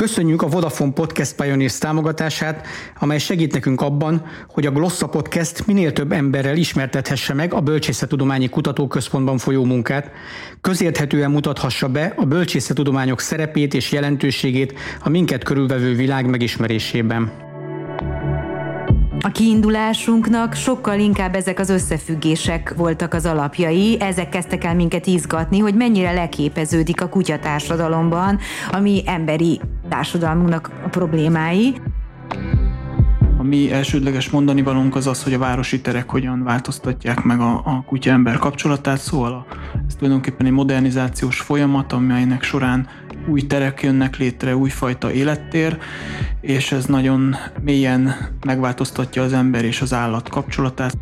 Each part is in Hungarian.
Köszönjük a Vodafone Podcast Pioneers támogatását, amely segít nekünk abban, hogy a Glossa Podcast minél több emberrel ismertethesse meg a Bölcsészettudományi Kutatóközpontban folyó munkát, közérthetően mutathassa be a bölcsészettudományok szerepét és jelentőségét a minket körülvevő világ megismerésében. A kiindulásunknak sokkal inkább ezek az összefüggések voltak az alapjai, ezek kezdtek el minket izgatni, hogy mennyire leképeződik a kutyatársadalomban, ami emberi társadalmunknak a problémái. A mi elsődleges mondani valónk az az, hogy a városi terek hogyan változtatják meg a, a kutya-ember kapcsolatát, szóval a, ez tulajdonképpen egy modernizációs folyamat, amelynek során új terek jönnek létre, újfajta élettér, és ez nagyon mélyen megváltoztatja az ember és az állat kapcsolatát.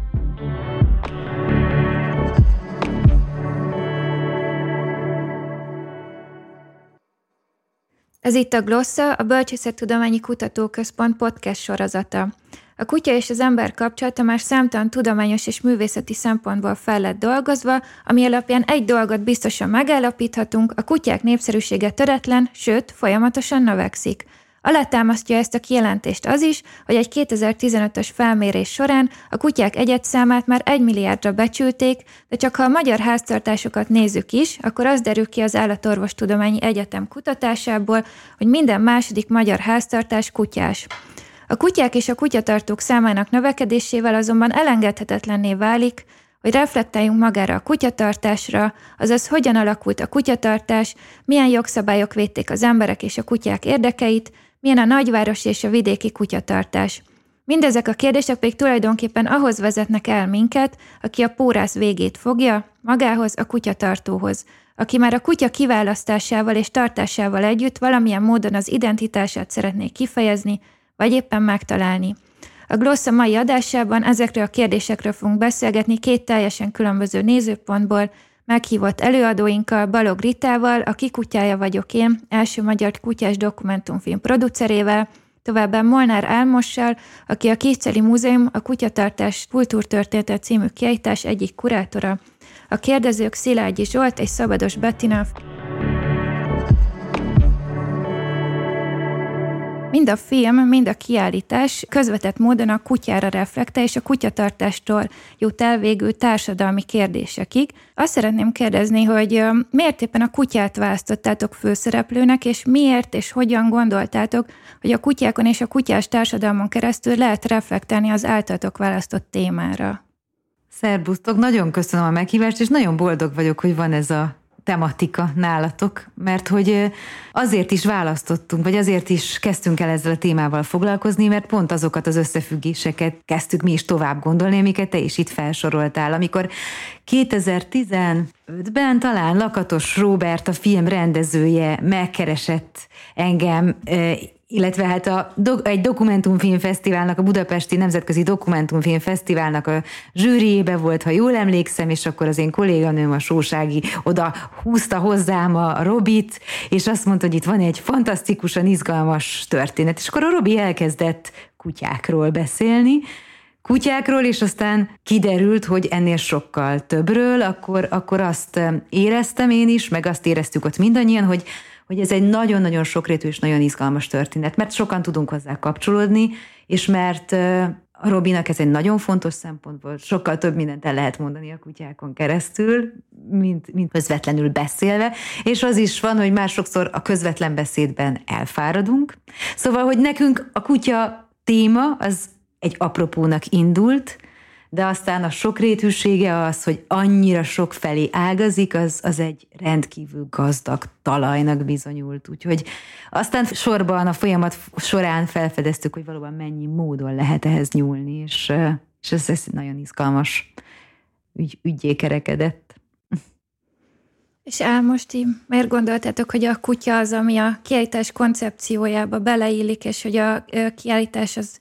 Ez itt a Glossa, a Bölcsészettudományi Kutatóközpont podcast sorozata. A kutya és az ember kapcsolata már számtalan tudományos és művészeti szempontból fel lett dolgozva, ami alapján egy dolgot biztosan megállapíthatunk, a kutyák népszerűsége töretlen, sőt, folyamatosan növekszik. Alátámasztja ezt a kijelentést az is, hogy egy 2015-ös felmérés során a kutyák egyetszámát már egy milliárdra becsülték, de csak ha a magyar háztartásokat nézzük is, akkor az derül ki az Állatorvostudományi Egyetem kutatásából, hogy minden második magyar háztartás kutyás. A kutyák és a kutyatartók számának növekedésével azonban elengedhetetlenné válik, hogy reflektáljunk magára a kutyatartásra, azaz hogyan alakult a kutyatartás, milyen jogszabályok védték az emberek és a kutyák érdekeit, milyen a nagyváros és a vidéki kutyatartás. Mindezek a kérdések pedig tulajdonképpen ahhoz vezetnek el minket, aki a pórász végét fogja, magához, a kutyatartóhoz, aki már a kutya kiválasztásával és tartásával együtt valamilyen módon az identitását szeretné kifejezni, vagy éppen megtalálni. A Glossa mai adásában ezekről a kérdésekről fogunk beszélgetni két teljesen különböző nézőpontból, meghívott előadóinkkal, Balog Ritával, a Kikutyája vagyok én, első magyar kutyás dokumentumfilm producerével, továbbá Molnár Álmossal, aki a Kétszeli Múzeum a Kutyatartás Kultúrtörténete című kiállítás egyik kurátora. A kérdezők Szilágyi Zsolt és Szabados Bettina. Mind a film, mind a kiállítás közvetett módon a kutyára reflektál, és a kutyatartástól jut el végül társadalmi kérdésekig. Azt szeretném kérdezni, hogy miért éppen a kutyát választottátok főszereplőnek, és miért és hogyan gondoltátok, hogy a kutyákon és a kutyás társadalmon keresztül lehet reflektálni az általatok választott témára? Szerbusztok, nagyon köszönöm a meghívást, és nagyon boldog vagyok, hogy van ez a tematika nálatok, mert hogy azért is választottunk, vagy azért is kezdtünk el ezzel a témával foglalkozni, mert pont azokat az összefüggéseket kezdtük mi is tovább gondolni, amiket te is itt felsoroltál. Amikor 2015-ben talán Lakatos Robert, a film rendezője megkeresett engem illetve hát a, egy dokumentumfilmfesztiválnak, a Budapesti Nemzetközi Dokumentumfilmfesztiválnak a zsűriébe volt, ha jól emlékszem, és akkor az én kolléganőm, a Sósági oda húzta hozzám a Robit, és azt mondta, hogy itt van egy fantasztikusan izgalmas történet. És akkor a Robi elkezdett kutyákról beszélni, kutyákról, és aztán kiderült, hogy ennél sokkal többről, akkor, akkor azt éreztem én is, meg azt éreztük ott mindannyian, hogy hogy ez egy nagyon-nagyon sokrétű és nagyon izgalmas történet, mert sokan tudunk hozzá kapcsolódni, és mert a Robinak ez egy nagyon fontos szempont volt, sokkal több mindent el lehet mondani a kutyákon keresztül, mint, mint közvetlenül beszélve, és az is van, hogy már sokszor a közvetlen beszédben elfáradunk. Szóval, hogy nekünk a kutya téma az egy apropónak indult, de aztán a sokrétűsége az, hogy annyira sok felé ágazik, az, az egy rendkívül gazdag talajnak bizonyult. Úgyhogy aztán sorban a folyamat során felfedeztük, hogy valóban mennyi módon lehet ehhez nyúlni, és, és ez, ez nagyon izgalmas ügy, ügyé kerekedett. És most így miért gondoltátok, hogy a kutya az, ami a kiállítás koncepciójába beleillik, és hogy a kiállítás az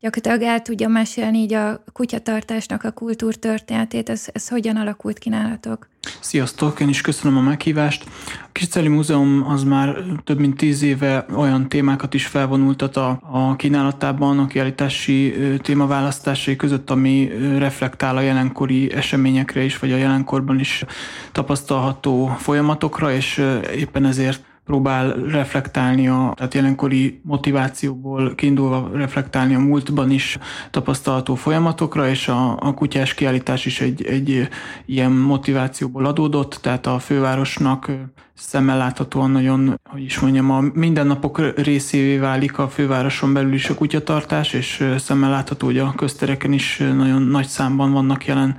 gyakorlatilag el tudja mesélni így a kutyatartásnak a kultúrtörténetét, ez, ez hogyan alakult ki nálatok? Sziasztok, én is köszönöm a meghívást. A Kisceli Múzeum az már több mint tíz éve olyan témákat is felvonultat a, a kínálatában, a kiállítási témaválasztásai között, ami reflektál a jelenkori eseményekre is, vagy a jelenkorban is tapasztalható folyamatokra, és éppen ezért próbál reflektálni, a, tehát jelenkori motivációból kiindulva reflektálni a múltban is tapasztalható folyamatokra, és a, a kutyás kiállítás is egy, egy ilyen motivációból adódott, tehát a fővárosnak szemmel láthatóan nagyon, hogy is mondjam, a mindennapok részévé válik a fővároson belül is a kutyatartás, és szemmel látható, hogy a köztereken is nagyon nagy számban vannak jelen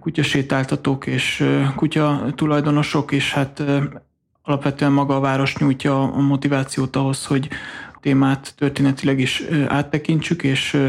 kutyasétáltatók és kutya tulajdonosok, és hát alapvetően maga a város nyújtja a motivációt ahhoz, hogy témát történetileg is áttekintsük, és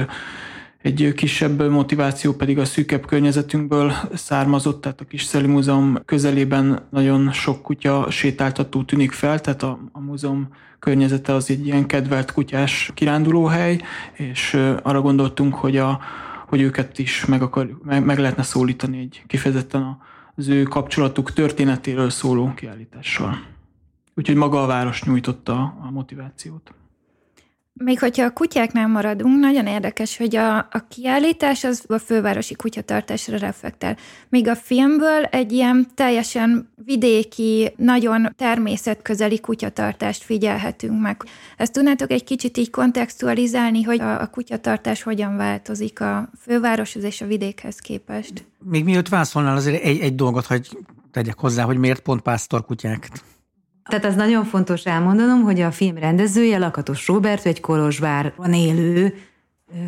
egy kisebb motiváció pedig a szűkebb környezetünkből származott, tehát a Kis Szeli Múzeum közelében nagyon sok kutya sétáltató tűnik fel, tehát a, a múzeum környezete az egy ilyen kedvelt kutyás kirándulóhely, és arra gondoltunk, hogy, a, hogy őket is meg, akar, meg, meg lehetne szólítani egy kifejezetten a, az ő kapcsolatuk történetéről szóló kiállítással. Úgyhogy maga a város nyújtotta a motivációt. Még hogyha a kutyáknál maradunk, nagyon érdekes, hogy a, a kiállítás az a fővárosi kutyatartásra reflektál. Míg a filmből egy ilyen teljesen vidéki, nagyon természetközeli kutyatartást figyelhetünk meg. Ezt tudnátok egy kicsit így kontextualizálni, hogy a, a kutyatartás hogyan változik a fővároshoz és a vidékhez képest? Még miatt válaszolnál azért egy, egy dolgot, hogy tegyek hozzá, hogy miért pont pásztorkutyák? Tehát az nagyon fontos elmondanom, hogy a film rendezője Lakatos Robert, egy Kolozsvárban élő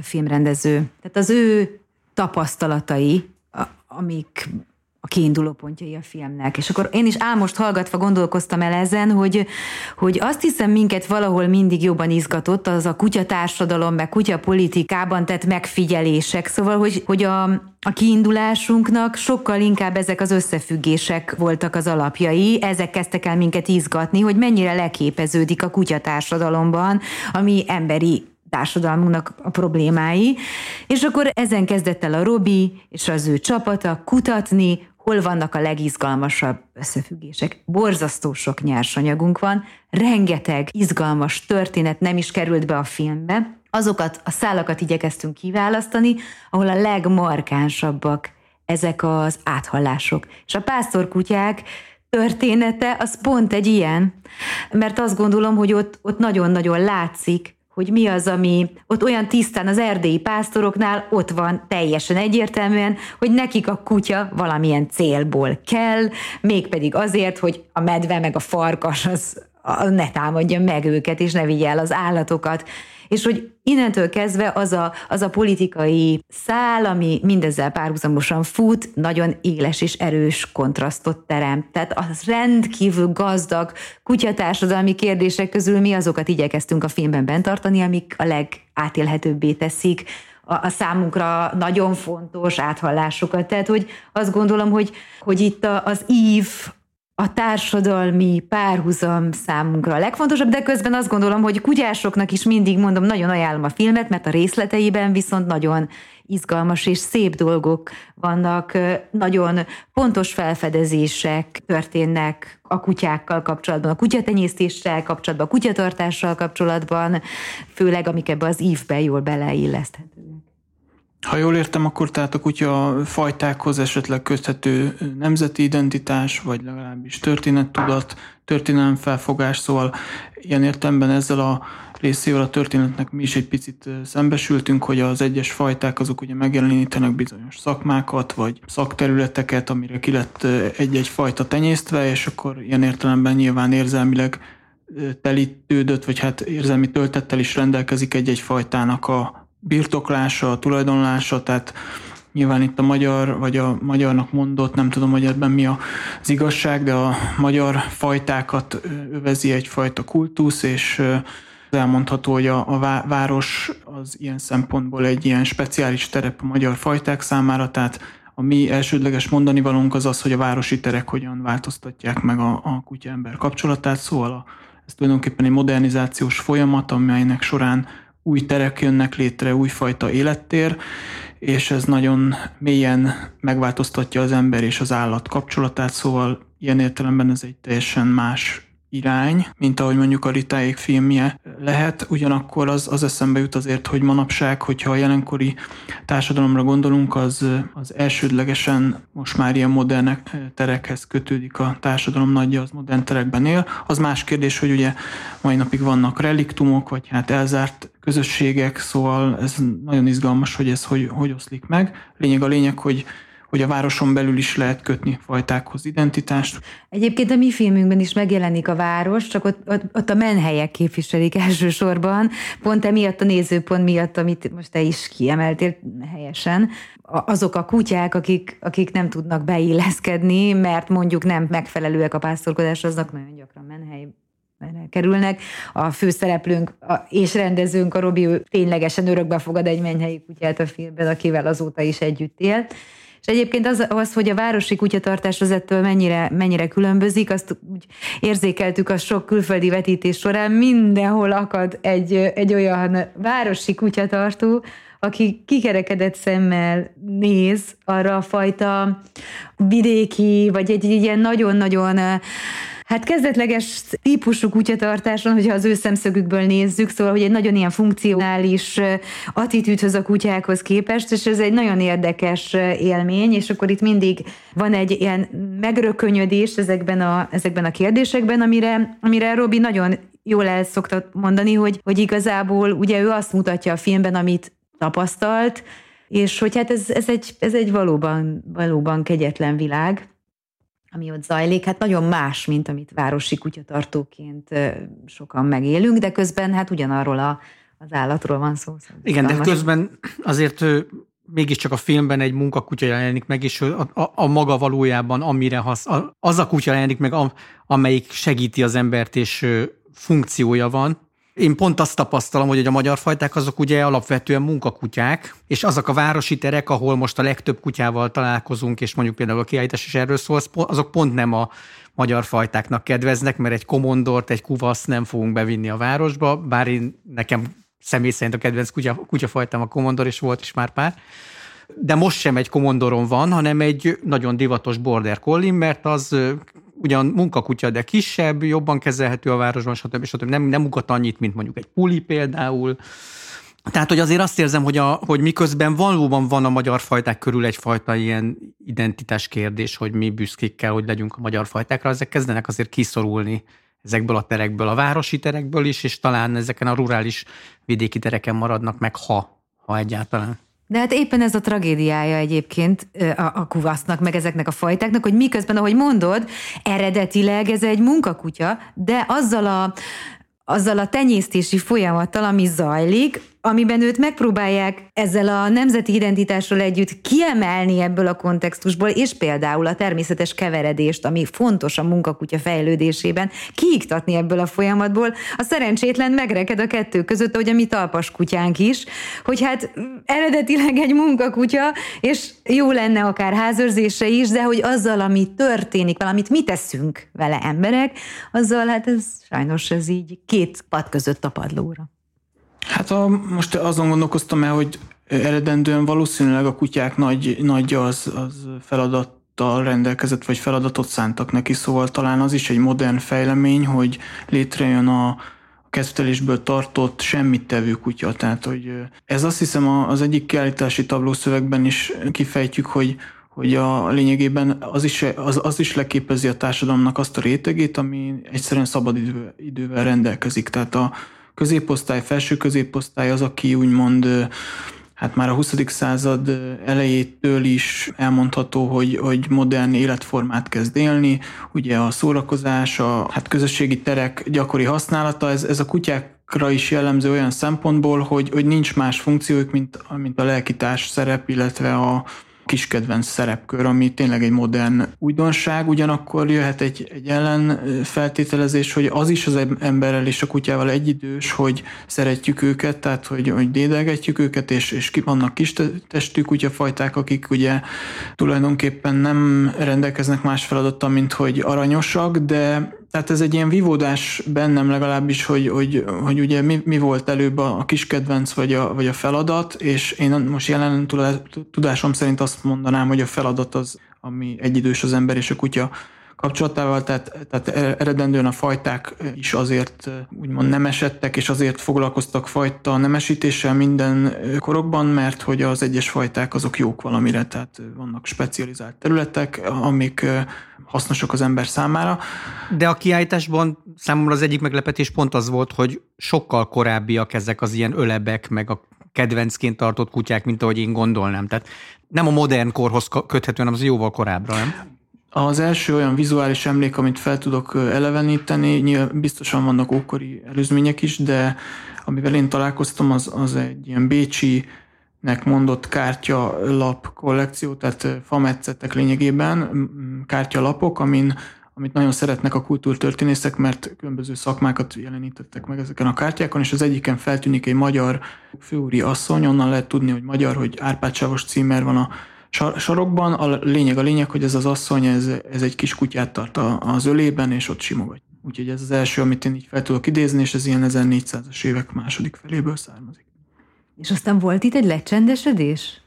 filmrendező. Tehát az ő tapasztalatai, amik a kiinduló pontjai a filmnek. És akkor én is álmost hallgatva gondolkoztam el ezen, hogy, hogy azt hiszem minket valahol mindig jobban izgatott az a kutyatársadalom, meg kutyapolitikában tett megfigyelések. Szóval, hogy, hogy a, a kiindulásunknak sokkal inkább ezek az összefüggések voltak az alapjai, ezek kezdtek el minket izgatni, hogy mennyire leképeződik a kutyatársadalomban, ami emberi társadalmunknak a problémái, és akkor ezen kezdett el a Robi és az ő csapata kutatni, hol vannak a legizgalmasabb összefüggések. Borzasztó sok nyersanyagunk van, rengeteg izgalmas történet nem is került be a filmbe. Azokat a szálakat igyekeztünk kiválasztani, ahol a legmarkánsabbak ezek az áthallások. És a pásztorkutyák története az pont egy ilyen, mert azt gondolom, hogy ott, ott nagyon-nagyon látszik, hogy mi az, ami ott olyan tisztán az erdélyi pásztoroknál ott van teljesen egyértelműen, hogy nekik a kutya valamilyen célból kell, mégpedig azért, hogy a medve meg a farkas az ne támadja meg őket, és ne vigye el az állatokat és hogy innentől kezdve az a, az a politikai szál, ami mindezzel párhuzamosan fut, nagyon éles és erős kontrasztot teremt. Tehát az rendkívül gazdag kutyatársadalmi kérdések közül mi azokat igyekeztünk a filmben bent tartani, amik a legátélhetőbbé teszik a, a számunkra nagyon fontos áthallásokat. Tehát, hogy azt gondolom, hogy, hogy itt a, az ív, a társadalmi párhuzam számunkra a legfontosabb, de közben azt gondolom, hogy kutyásoknak is mindig mondom, nagyon ajánlom a filmet, mert a részleteiben viszont nagyon izgalmas és szép dolgok vannak, nagyon pontos felfedezések történnek a kutyákkal kapcsolatban, a kutyatenyésztéssel kapcsolatban, a kutyatartással kapcsolatban, főleg amik ebbe az ívbe jól beleilleszthetőek. Ha jól értem, akkor tehát a kutya fajtákhoz esetleg köthető nemzeti identitás, vagy legalábbis történettudat, történelemfelfogás, szóval ilyen értelemben ezzel a részével a történetnek mi is egy picit szembesültünk, hogy az egyes fajták azok ugye megjelenítenek bizonyos szakmákat, vagy szakterületeket, amire ki lett egy-egy fajta tenyésztve, és akkor ilyen értelemben nyilván érzelmileg telítődött, vagy hát érzelmi töltettel is rendelkezik egy-egy fajtának a birtoklása, tulajdonlása, tehát nyilván itt a magyar, vagy a magyarnak mondott, nem tudom, hogy ebben mi az igazság, de a magyar fajtákat övezi egyfajta kultusz, és elmondható, hogy a, a város az ilyen szempontból egy ilyen speciális terep a magyar fajták számára, tehát a mi elsődleges mondani valónk az az, hogy a városi terek hogyan változtatják meg a, a kutya-ember kapcsolatát, szóval a, ez tulajdonképpen egy modernizációs folyamat, amelynek során új terek jönnek létre, újfajta élettér, és ez nagyon mélyen megváltoztatja az ember és az állat kapcsolatát, szóval ilyen értelemben ez egy teljesen más irány, mint ahogy mondjuk a Ritáék filmje lehet, ugyanakkor az, az eszembe jut azért, hogy manapság, hogyha a jelenkori társadalomra gondolunk, az, az elsődlegesen most már ilyen modern terekhez kötődik a társadalom nagyja, az modern terekben él. Az más kérdés, hogy ugye mai napig vannak reliktumok, vagy hát elzárt közösségek, szóval ez nagyon izgalmas, hogy ez hogy, hogy oszlik meg. Lényeg a lényeg, hogy hogy a városon belül is lehet kötni fajtákhoz identitást. Egyébként a mi filmünkben is megjelenik a város, csak ott, ott, ott a menhelyek képviselik elsősorban, pont emiatt a nézőpont miatt, amit most te is kiemeltél helyesen. Azok a kutyák, akik, akik nem tudnak beilleszkedni, mert mondjuk nem megfelelőek a pásztorkodás, aznak nagyon gyakran menhely kerülnek. A főszereplőnk a, és rendezőnk, a Robi, ténylegesen örökbe fogad egy menhelyi kutyát a filmben, akivel azóta is együtt él. És egyébként az, az hogy a városi kutyatartás az ettől mennyire, mennyire különbözik, azt úgy érzékeltük a sok külföldi vetítés során, mindenhol akad egy, egy olyan városi kutyatartó, aki kikerekedett szemmel néz arra a fajta vidéki, vagy egy, egy ilyen nagyon-nagyon Hát kezdetleges típusú kutyatartáson, hogyha az ő szemszögükből nézzük, szóval, hogy egy nagyon ilyen funkcionális attitűdhöz a kutyákhoz képest, és ez egy nagyon érdekes élmény, és akkor itt mindig van egy ilyen megrökönyödés ezekben a, ezekben a kérdésekben, amire, amire Robi nagyon jól el szokta mondani, hogy, hogy igazából ugye ő azt mutatja a filmben, amit tapasztalt, és hogy hát ez, ez, egy, ez egy valóban, valóban kegyetlen világ, ami ott zajlik, hát nagyon más, mint amit városi kutyatartóként sokan megélünk, de közben hát ugyanarról a, az állatról van szó. Szóval Igen, de közben azért mégiscsak a filmben egy munkakutya jelenik meg, és a, a, a maga valójában amire hasz, a, az a kutya jelenik meg, a, amelyik segíti az embert, és funkciója van, én pont azt tapasztalom, hogy a magyar fajták azok ugye alapvetően munkakutyák, és azok a városi terek, ahol most a legtöbb kutyával találkozunk, és mondjuk például a kiállítás is erről szól, azok pont nem a magyar fajtáknak kedveznek, mert egy komondort, egy kuvaszt nem fogunk bevinni a városba, bár én nekem személy szerint a kedvenc kutya, kutyafajtám a komondor, és volt is már pár. De most sem egy komondoron van, hanem egy nagyon divatos border collie, mert az ugyan munkakutya, de kisebb, jobban kezelhető a városban, stb. stb. Nem, nem ugat annyit, mint mondjuk egy puli például. Tehát, hogy azért azt érzem, hogy, a, hogy miközben valóban van a magyar fajták körül egyfajta ilyen identitás kérdés, hogy mi büszkék kell, hogy legyünk a magyar fajtákra, ezek kezdenek azért kiszorulni ezekből a terekből, a városi terekből is, és talán ezeken a rurális vidéki tereken maradnak meg, ha, ha egyáltalán. De hát éppen ez a tragédiája egyébként a, a kuvasznak, meg ezeknek a fajtáknak, hogy miközben, ahogy mondod, eredetileg ez egy munkakutya, de azzal a, azzal a tenyésztési folyamattal, ami zajlik, amiben őt megpróbálják ezzel a nemzeti identitásról együtt kiemelni ebből a kontextusból, és például a természetes keveredést, ami fontos a munkakutya fejlődésében, kiiktatni ebből a folyamatból, a szerencsétlen megreked a kettő között, ahogy a mi talpas kutyánk is, hogy hát eredetileg egy munkakutya, és jó lenne akár házőrzése is, de hogy azzal, ami történik, valamit mi teszünk vele emberek, azzal hát ez sajnos ez így két pad között a padlóra. Hát a, most azon gondolkoztam el, hogy eredendően valószínűleg a kutyák nagy, nagy az, az feladattal rendelkezett, vagy feladatot szántak neki, szóval talán az is egy modern fejlemény, hogy létrejön a, kezdtelésből tartott semmit tevő kutya. Tehát, hogy ez azt hiszem az egyik kiállítási tablószövegben is kifejtjük, hogy, hogy a lényegében az is, az, az is leképezi a társadalomnak azt a rétegét, ami egyszerűen szabad idő, idővel rendelkezik. Tehát a, középosztály, felső középosztály az, aki úgymond hát már a 20. század elejétől is elmondható, hogy, hogy modern életformát kezd élni. Ugye a szórakozás, a hát közösségi terek gyakori használata, ez, ez a kutyákra is jellemző olyan szempontból, hogy, hogy nincs más funkciójuk, mint, mint a lelkitárs szerep, illetve a, kis kedvenc szerepkör, ami tényleg egy modern újdonság, ugyanakkor jöhet egy, egy ellen feltételezés, hogy az is az emberrel és a kutyával egyidős, hogy szeretjük őket, tehát hogy, hogy dédelgetjük őket, és, és vannak kis testű kutyafajták, akik ugye tulajdonképpen nem rendelkeznek más feladattal, mint hogy aranyosak, de tehát ez egy ilyen vívódás bennem legalábbis, hogy, hogy, hogy ugye mi, mi volt előbb a, kis kedvenc vagy a, vagy a feladat, és én most jelen tudásom szerint azt mondanám, hogy a feladat az, ami egyidős az ember és a kutya kapcsolatával, tehát, tehát eredendően a fajták is azért úgymond nem esettek, és azért foglalkoztak fajta nemesítéssel minden korokban, mert hogy az egyes fajták azok jók valamire, tehát vannak specializált területek, amik hasznosak az ember számára. De a kiállításban számomra az egyik meglepetés pont az volt, hogy sokkal korábbiak ezek az ilyen ölebek, meg a kedvencként tartott kutyák, mint ahogy én gondolnám. Tehát nem a modern korhoz köthető, hanem az jóval korábbra, nem? Az első olyan vizuális emlék, amit fel tudok eleveníteni, nyilván biztosan vannak ókori előzmények is, de amivel én találkoztam, az, az egy ilyen bécsi nek mondott kártyalap kollekció, tehát fametszettek lényegében, kártyalapok, amin, amit nagyon szeretnek a kultúrtörténészek, mert különböző szakmákat jelenítettek meg ezeken a kártyákon, és az egyiken feltűnik egy magyar főúri asszony, onnan lehet tudni, hogy magyar, hogy Árpád Sávos címer van a sarokban. A lényeg a lényeg, hogy ez az asszony, ez, ez egy kis kutyát tart az ölében, és ott simogat. Úgyhogy ez az első, amit én így fel tudok idézni, és ez ilyen 1400-as évek második feléből származik. És aztán volt itt egy lecsendesedés?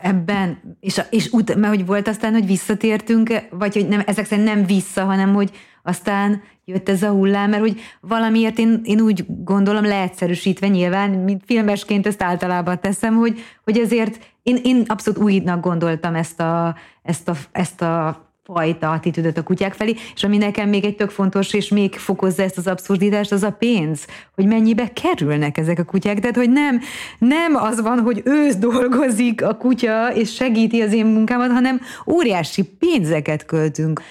ebben, és, és ut- mert hogy volt aztán, hogy visszatértünk, vagy hogy nem, ezek szerint nem vissza, hanem hogy aztán jött ez a hullám, mert hogy valamiért én, én úgy gondolom, leegyszerűsítve nyilván, mint filmesként ezt általában teszem, hogy, hogy ezért én, én abszolút újnak gondoltam ezt a, ezt a, ezt a fajta attitűdöt a kutyák felé, és ami nekem még egy tök fontos, és még fokozza ezt az abszurditást, az a pénz, hogy mennyibe kerülnek ezek a kutyák. Tehát, hogy nem, nem az van, hogy ősz dolgozik a kutya, és segíti az én munkámat, hanem óriási pénzeket költünk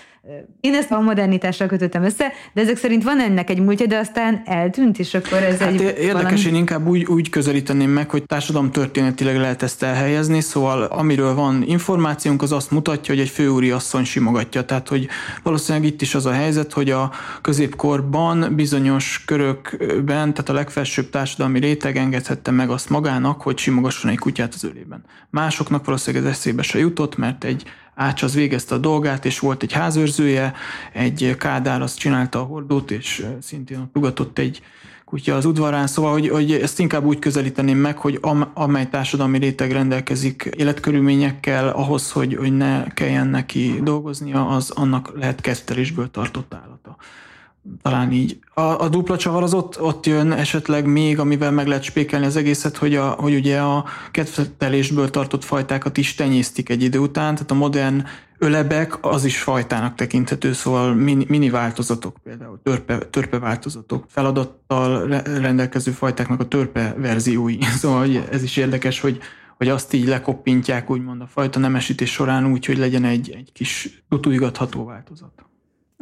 én ezt a modernitással kötöttem össze, de ezek szerint van ennek egy múltja, de aztán eltűnt, és akkor ez hát egy Érdekes, valami... én inkább úgy, úgy közelíteném meg, hogy társadalom történetileg lehet ezt elhelyezni, szóval amiről van információnk, az azt mutatja, hogy egy főúri asszony simogatja. Tehát, hogy valószínűleg itt is az a helyzet, hogy a középkorban bizonyos körökben, tehát a legfelsőbb társadalmi réteg engedhette meg azt magának, hogy simogasson egy kutyát az ölében. Másoknak valószínűleg ez eszébe se jutott, mert egy Ács az végezte a dolgát, és volt egy házőrzője, egy kádár az csinálta a hordót, és szintén ott ugatott egy kutya az udvarán, szóval, hogy, hogy ezt inkább úgy közelíteném meg, hogy am, amely társadalmi réteg rendelkezik életkörülményekkel ahhoz, hogy, hogy ne kelljen neki dolgoznia, az annak lehet kettelésből tartott állata talán így. A, a dupla csavar az ott, ott jön esetleg még, amivel meg lehet spékelni az egészet, hogy, a, hogy ugye a kedvetelésből tartott fajtákat is tenyésztik egy idő után, tehát a modern ölebek az is fajtának tekinthető, szóval mini, mini változatok, például törpe, törpe változatok, feladattal rendelkező fajtáknak a törpe verziói. Szóval ez is érdekes, hogy hogy azt így lekoppintják úgymond a fajta nemesítés során úgy, hogy legyen egy, egy kis tutújgatható változat.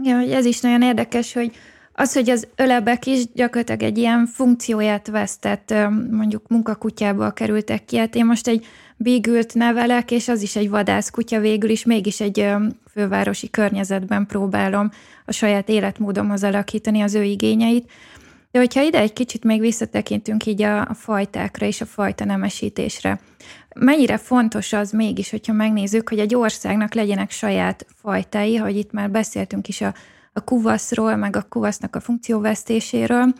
Igen, hogy ez is nagyon érdekes, hogy az, hogy az ölebek is gyakorlatilag egy ilyen funkcióját vesztett, mondjuk munkakutyából kerültek ki. Hát én most egy bígült nevelek, és az is egy vadászkutya végül is, mégis egy fővárosi környezetben próbálom a saját életmódomhoz alakítani az ő igényeit. De hogyha ide egy kicsit még visszatekintünk így a, a fajtákra és a fajta nemesítésre, mennyire fontos az mégis, hogyha megnézzük, hogy egy országnak legyenek saját fajtái, hogy itt már beszéltünk is a, a kuvaszról, meg a kuvasznak a funkcióvesztéséről.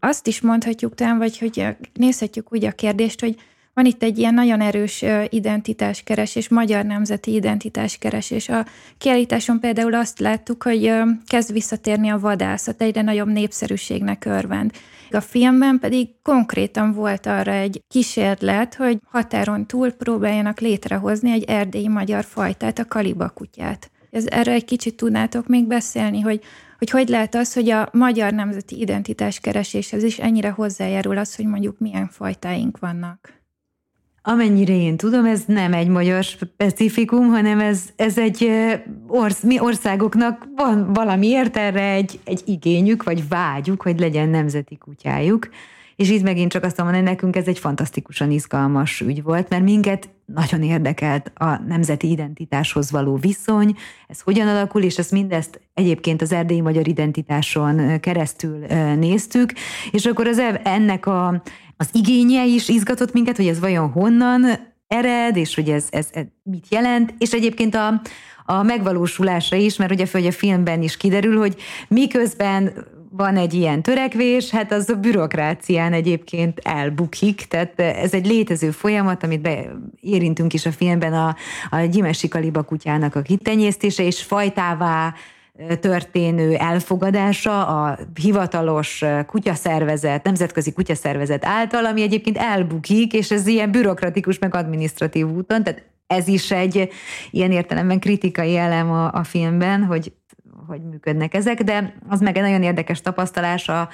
Azt is mondhatjuk talán, vagy hogy nézhetjük úgy a kérdést, hogy van itt egy ilyen nagyon erős identitáskeresés, magyar nemzeti identitáskeresés. A kiállításon például azt láttuk, hogy kezd visszatérni a vadászat, egyre nagyobb népszerűségnek örvend. A filmben pedig konkrétan volt arra egy kísérlet, hogy határon túl próbáljanak létrehozni egy erdélyi magyar fajtát, a kalibakutyát. Ez, erre egy kicsit tudnátok még beszélni, hogy hogy hogy lehet az, hogy a magyar nemzeti identitás kereséshez is ennyire hozzájárul az, hogy mondjuk milyen fajtáink vannak. Amennyire én tudom, ez nem egy magyar specifikum, hanem ez, ez egy orsz, mi országoknak van valamiért erre egy, egy igényük, vagy vágyuk, hogy legyen nemzeti kutyájuk. És itt megint csak azt mondom, hogy nekünk ez egy fantasztikusan izgalmas ügy volt, mert minket nagyon érdekelt a nemzeti identitáshoz való viszony, ez hogyan alakul, és ezt mindezt egyébként az erdélyi magyar identitáson keresztül néztük, és akkor az ennek a, az igénye is izgatott minket, hogy ez vajon honnan ered, és hogy ez, ez, ez mit jelent, és egyébként a, a megvalósulásra is, mert ugye hogy a filmben is kiderül, hogy miközben van egy ilyen törekvés, hát az a bürokrácián egyébként elbukik, tehát ez egy létező folyamat, amit be, érintünk is a filmben, a, a gyimesi kaliba kutyának a kitenyésztése, és fajtává történő elfogadása a hivatalos kutyaszervezet, nemzetközi kutyaszervezet által, ami egyébként elbukik, és ez ilyen bürokratikus meg administratív úton, tehát ez is egy ilyen értelemben kritikai elem a, a filmben, hogy hogy működnek ezek, de az meg egy nagyon érdekes tapasztalás. A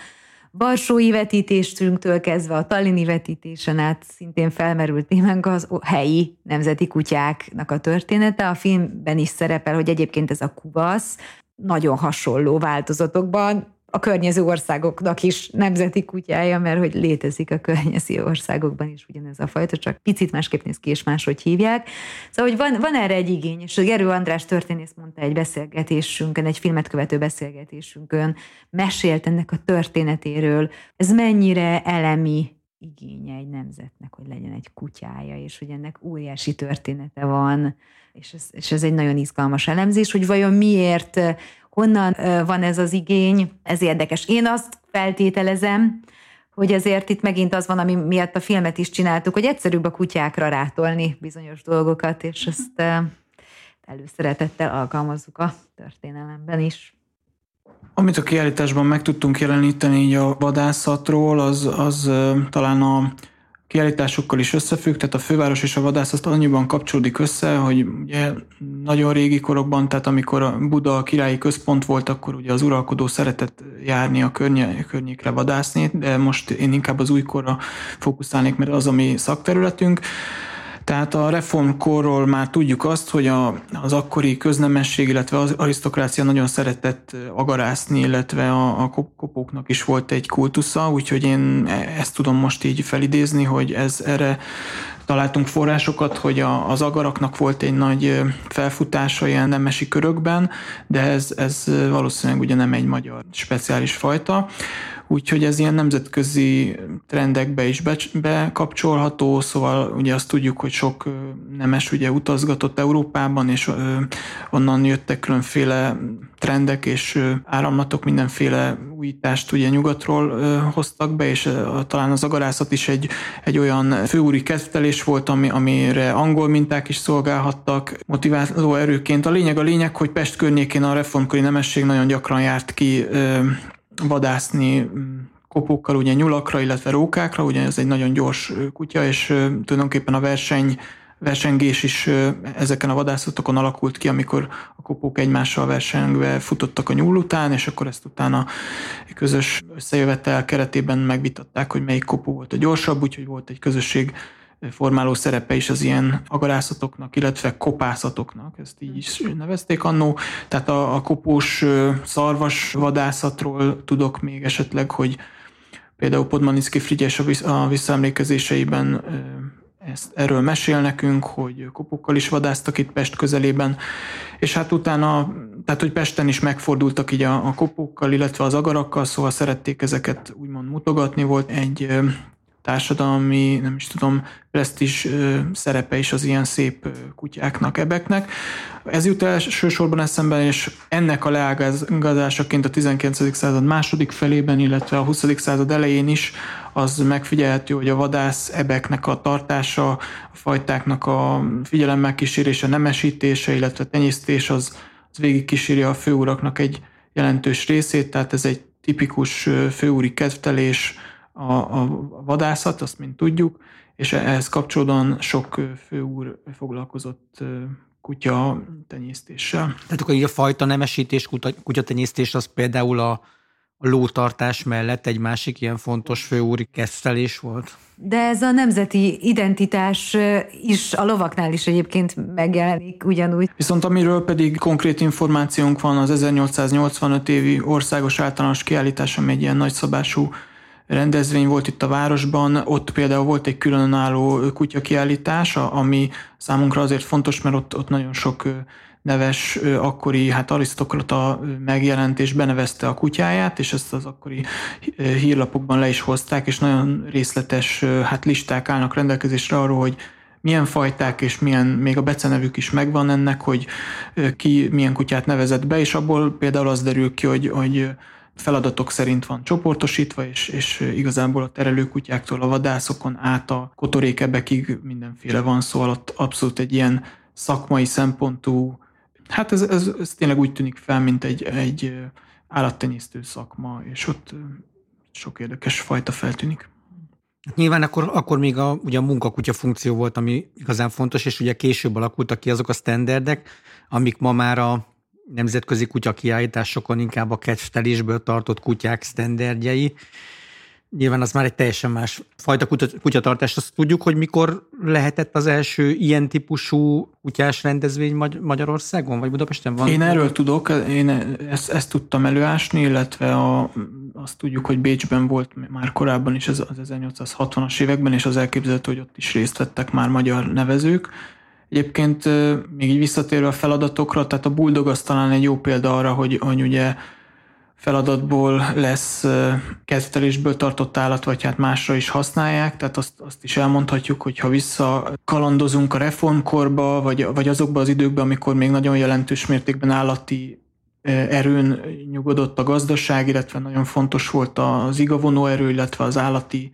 Varsói vetítésünktől kezdve a Tallini vetítésen át szintén felmerült témánk az helyi nemzeti kutyáknak a története. A filmben is szerepel, hogy egyébként ez a kuvasz nagyon hasonló változatokban. A környező országoknak is nemzeti kutyája, mert hogy létezik a környező országokban is ugyanez a fajta, csak picit másképp néz ki, és máshogy hívják. Szóval, hogy van, van erre egy igény, és Gerő András történész mondta egy beszélgetésünkön, egy filmet követő beszélgetésünkön, mesélt ennek a történetéről, ez mennyire elemi igénye egy nemzetnek, hogy legyen egy kutyája, és hogy ennek óriási története van, és ez, és ez egy nagyon izgalmas elemzés, hogy vajon miért honnan van ez az igény, ez érdekes. Én azt feltételezem, hogy azért itt megint az van, ami miatt a filmet is csináltuk, hogy egyszerűbb a kutyákra rátolni bizonyos dolgokat, és ezt előszeretettel alkalmazzuk a történelemben is. Amit a kiállításban meg tudtunk jeleníteni így a vadászatról, az, az talán a kiállításokkal is összefügg, tehát a főváros és a vadászat annyiban kapcsolódik össze, hogy ugye nagyon régi korokban, tehát amikor a Buda a királyi központ volt, akkor ugye az uralkodó szeretett járni a környékre vadászni, de most én inkább az újkorra fókuszálnék, mert az a mi szakterületünk. Tehát a reformkorról már tudjuk azt, hogy a, az akkori köznemesség, illetve az arisztokrácia nagyon szeretett agarászni, illetve a, a kopóknak is volt egy kultusza, úgyhogy én e, ezt tudom most így felidézni, hogy ez erre találtunk forrásokat, hogy a, az agaraknak volt egy nagy felfutása ilyen nemesi körökben, de ez, ez valószínűleg ugye nem egy magyar speciális fajta úgyhogy ez ilyen nemzetközi trendekbe is bekapcsolható, szóval ugye azt tudjuk, hogy sok nemes ugye utazgatott Európában, és onnan jöttek különféle trendek és áramlatok, mindenféle újítást ugye nyugatról hoztak be, és talán az agarászat is egy, egy olyan főúri kezdtelés volt, ami, amire angol minták is szolgálhattak motiváló erőként. A lényeg a lényeg, hogy Pest környékén a reformkori nemesség nagyon gyakran járt ki vadászni mm, kopókkal, ugye nyulakra, illetve rókákra, ugye ez egy nagyon gyors kutya, és tulajdonképpen a verseny versengés is ezeken a vadászatokon alakult ki, amikor a kopók egymással versengve futottak a nyúl után, és akkor ezt utána egy közös összejövetel keretében megvitatták, hogy melyik kopó volt a gyorsabb, úgyhogy volt egy közösség formáló szerepe is az ilyen agarászatoknak, illetve kopászatoknak, ezt így is nevezték annó. Tehát a, a kopós szarvas vadászatról tudok még esetleg, hogy például Podmaniszki Frigyes a visszaemlékezéseiben ezt, erről mesél nekünk, hogy kopokkal is vadáztak itt Pest közelében, és hát utána, tehát hogy Pesten is megfordultak így a, a kopókkal, illetve az agarakkal, szóval szerették ezeket úgymond mutogatni. Volt egy társadalmi, nem is tudom, presztis szerepe is az ilyen szép kutyáknak, ebeknek. Ez jut elsősorban eszembe, és ennek a leágazásaként a 19. század második felében, illetve a 20. század elején is az megfigyelhető, hogy a vadász ebeknek a tartása, a fajtáknak a figyelemmel kísérése, nemesítése, illetve tenyésztés az, az végig a főuraknak egy jelentős részét, tehát ez egy tipikus főúri kedvtelés, a, a vadászat, azt mint tudjuk, és ehhez kapcsolódóan sok főúr foglalkozott kutya tenyésztéssel. Tehát akkor így a fajta nemesítés, kutyatenyésztés az például a, a lótartás mellett egy másik ilyen fontos főúri kezdtelés volt? De ez a nemzeti identitás is a lovaknál is egyébként megjelenik ugyanúgy. Viszont amiről pedig konkrét információnk van, az 1885 évi országos általános kiállítás, ami egy ilyen nagyszabású rendezvény volt itt a városban, ott például volt egy különálló kutyakiállítás, ami számunkra azért fontos, mert ott, ott nagyon sok neves akkori hát arisztokrata megjelent és benevezte a kutyáját, és ezt az akkori hírlapokban le is hozták, és nagyon részletes hát listák állnak rendelkezésre arról, hogy milyen fajták és milyen, még a becenevük is megvan ennek, hogy ki milyen kutyát nevezett be, és abból például az derül ki, hogy, hogy feladatok szerint van csoportosítva, és, és igazából a terelőkutyáktól a vadászokon át a kotorékebekig mindenféle van, szóval ott abszolút egy ilyen szakmai szempontú Hát ez, ez, ez tényleg úgy tűnik fel, mint egy, egy állattenyésztő szakma, és ott sok érdekes fajta feltűnik. Nyilván akkor, akkor még a, ugye a munkakutya funkció volt, ami igazán fontos, és ugye később alakultak ki azok a standardek, amik ma már a nemzetközi kutya kiállításokon inkább a kettelésből tartott kutyák standardjai, Nyilván az már egy teljesen más fajta kutyatartás. Azt tudjuk, hogy mikor lehetett az első ilyen típusú kutyás rendezvény Magyarországon, vagy Budapesten van? Én erről tudok, én ezt, ezt tudtam előásni, illetve a, azt tudjuk, hogy Bécsben volt már korábban is, az, az 1860-as években, és az elképzelhető, hogy ott is részt vettek már magyar nevezők. Egyébként még így visszatérve a feladatokra, tehát a Bulldog az talán egy jó példa arra, hogy, hogy ugye feladatból lesz kezdettelésből tartott állat, vagy hát másra is használják, tehát azt, azt is elmondhatjuk, hogy ha vissza kalandozunk a reformkorba, vagy, vagy azokba az időkbe, amikor még nagyon jelentős mértékben állati erőn nyugodott a gazdaság, illetve nagyon fontos volt az igavonó erő, illetve az állati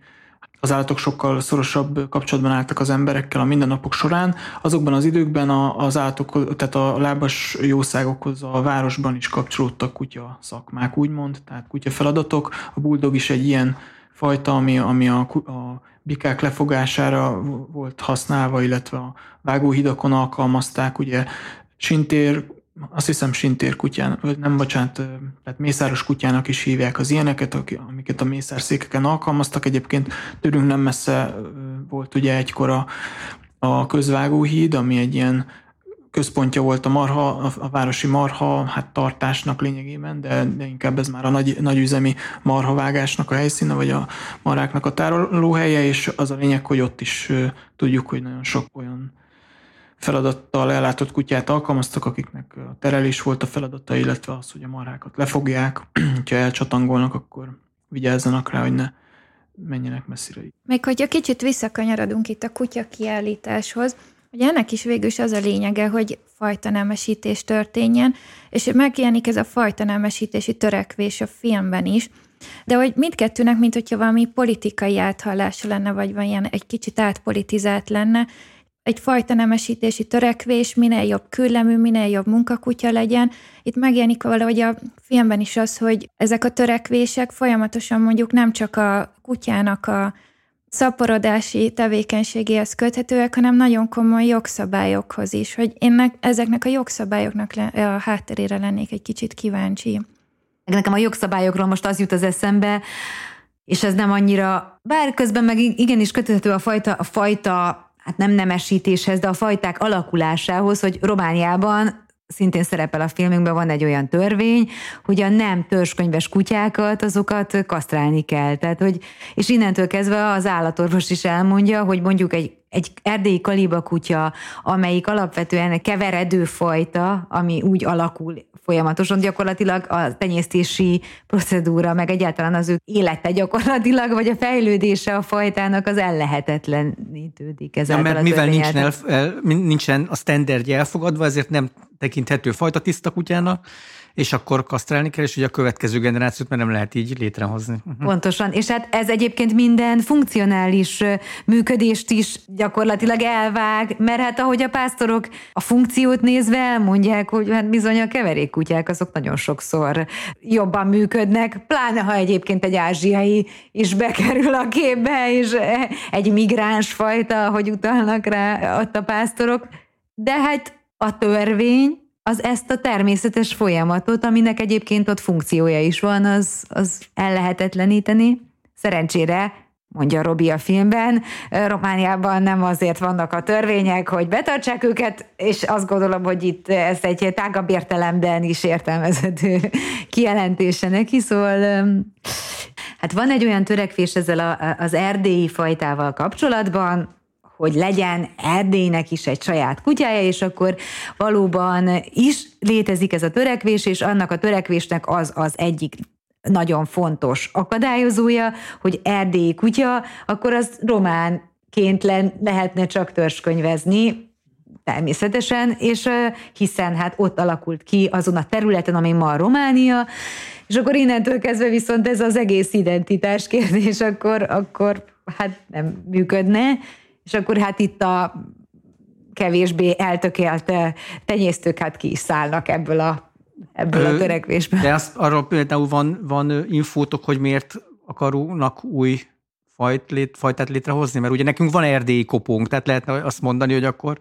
az állatok sokkal szorosabb kapcsolatban álltak az emberekkel a mindennapok során. Azokban az időkben az állatok, tehát a lábas jószágokhoz a városban is kapcsolódtak kutya szakmák, úgymond, tehát kutya feladatok. A buldog is egy ilyen fajta, ami, ami a, a bikák lefogására volt használva, illetve a vágóhidakon alkalmazták, ugye sintér azt hiszem sintér kutyán, vagy nem bocsánat, tehát mészáros kutyának is hívják az ilyeneket, amiket a mészárszékeken alkalmaztak. Egyébként tőlünk nem messze volt ugye egykor a, a közvágóhíd, ami egy ilyen központja volt a marha, a városi marha hát tartásnak lényegében, de, de inkább ez már a nagy, nagyüzemi marhavágásnak a helyszíne, vagy a maráknak a tárolóhelye, és az a lényeg, hogy ott is tudjuk, hogy nagyon sok olyan feladattal ellátott kutyát alkalmaztak, akiknek a terelés volt a feladata, illetve az, hogy a marhákat lefogják, ha elcsatangolnak, akkor vigyázzanak rá, hogy ne menjenek messzire. Még hogyha kicsit visszakanyarodunk itt a kutya kiállításhoz, hogy ennek is végül is az a lényege, hogy fajta nemesítés történjen, és megjelenik ez a fajta nemesítési törekvés a filmben is, de hogy mindkettőnek, mint hogyha valami politikai áthallása lenne, vagy valamilyen egy kicsit átpolitizált lenne, egyfajta nemesítési törekvés, minél jobb küllemű, minél jobb munkakutya legyen. Itt megjelenik valahogy a filmben is az, hogy ezek a törekvések folyamatosan mondjuk nem csak a kutyának a szaporodási tevékenységéhez köthetőek, hanem nagyon komoly jogszabályokhoz is, hogy én ezeknek a jogszabályoknak a hátterére lennék egy kicsit kíváncsi. Nekem a jogszabályokról most az jut az eszembe, és ez nem annyira, bár közben meg igenis köthető a fajta, a fajta hát nem nemesítéshez, de a fajták alakulásához, hogy Romániában szintén szerepel a filmünkben, van egy olyan törvény, hogy a nem törzskönyves kutyákat, azokat kasztrálni kell. Tehát, hogy, és innentől kezdve az állatorvos is elmondja, hogy mondjuk egy, egy erdélyi kaliba kutya, amelyik alapvetően keveredő fajta, ami úgy alakul folyamatosan gyakorlatilag a tenyésztési procedúra, meg egyáltalán az ő élete gyakorlatilag, vagy a fejlődése a fajtának az ellehetetlenítődik. Ez ja, mert mivel nincsen, el, el, nincsen a standardja elfogadva, ezért nem tekinthető fajta tiszta kutyának, és akkor kasztrálni kell, és ugye a következő generációt már nem lehet így létrehozni. Mhm. Pontosan, és hát ez egyébként minden funkcionális működést is gyakorlatilag elvág, mert hát ahogy a pásztorok a funkciót nézve elmondják, hogy hát bizony a keverékkutyák azok nagyon sokszor jobban működnek, pláne ha egyébként egy ázsiai is bekerül a képbe, és egy migráns fajta, hogy utalnak rá ott a pásztorok, de hát a törvény az ezt a természetes folyamatot, aminek egyébként ott funkciója is van, az, az ellehetetleníteni. Szerencsére mondja Robi a filmben. Romániában nem azért vannak a törvények, hogy betartsák őket, és azt gondolom, hogy itt ez egy tágabb értelemben is értelmezhető kijelentése neki, szóval hát van egy olyan törekvés ezzel a, az erdélyi fajtával kapcsolatban, hogy legyen Erdélynek is egy saját kutyája, és akkor valóban is létezik ez a törekvés, és annak a törekvésnek az az egyik nagyon fontos akadályozója, hogy erdélyi kutya, akkor az románként lehetne csak törzskönyvezni, természetesen, és hiszen hát ott alakult ki azon a területen, ami ma a Románia, és akkor innentől kezdve viszont ez az egész identitás kérdés, akkor, akkor hát nem működne, és akkor hát itt a kevésbé eltökélt tenyésztők hát ki is szállnak ebből a, ebből a törekvésből. De azt, arról például van, van infótok, hogy miért akarunk új fajt, lét, fajtát létrehozni, mert ugye nekünk van erdélyi kopónk, tehát lehetne azt mondani, hogy akkor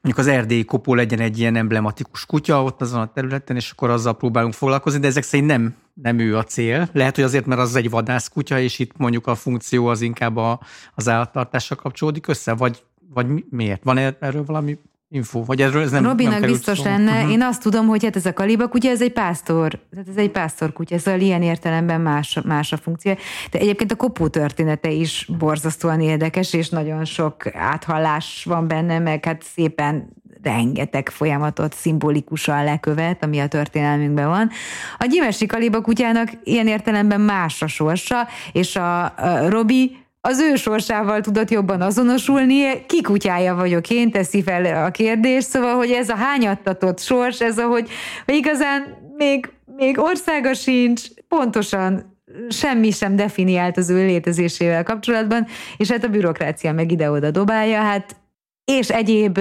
mondjuk az erdélyi kopó legyen egy ilyen emblematikus kutya ott azon a területen, és akkor azzal próbálunk foglalkozni, de ezek szerint nem, nem ő a cél. Lehet, hogy azért, mert az egy vadászkutya, és itt mondjuk a funkció az inkább a, az állattartással kapcsolódik össze, vagy, vagy miért? Van erről valami info, vagy erről ez nem Robinak nem biztos szó. lenne. Uh-huh. Én azt tudom, hogy hát ez a kaliba kutya, ez egy pásztor, tehát ez egy pásztor kutya, szóval ilyen értelemben más, más a funkció. De egyébként a kopó története is borzasztóan érdekes, és nagyon sok áthallás van benne, meg hát szépen rengeteg folyamatot szimbolikusan lekövet, ami a történelmünkben van. A gyimesi kaliba kutyának ilyen értelemben más a sorsa, és a, a Robi az ő sorsával tudott jobban azonosulni, ki kutyája vagyok én, teszi fel a kérdést, szóval, hogy ez a hányattatott sors, ez ahogy hogy igazán még, még országa sincs, pontosan semmi sem definiált az ő létezésével kapcsolatban, és hát a bürokrácia meg ide-oda dobálja, hát és egyéb,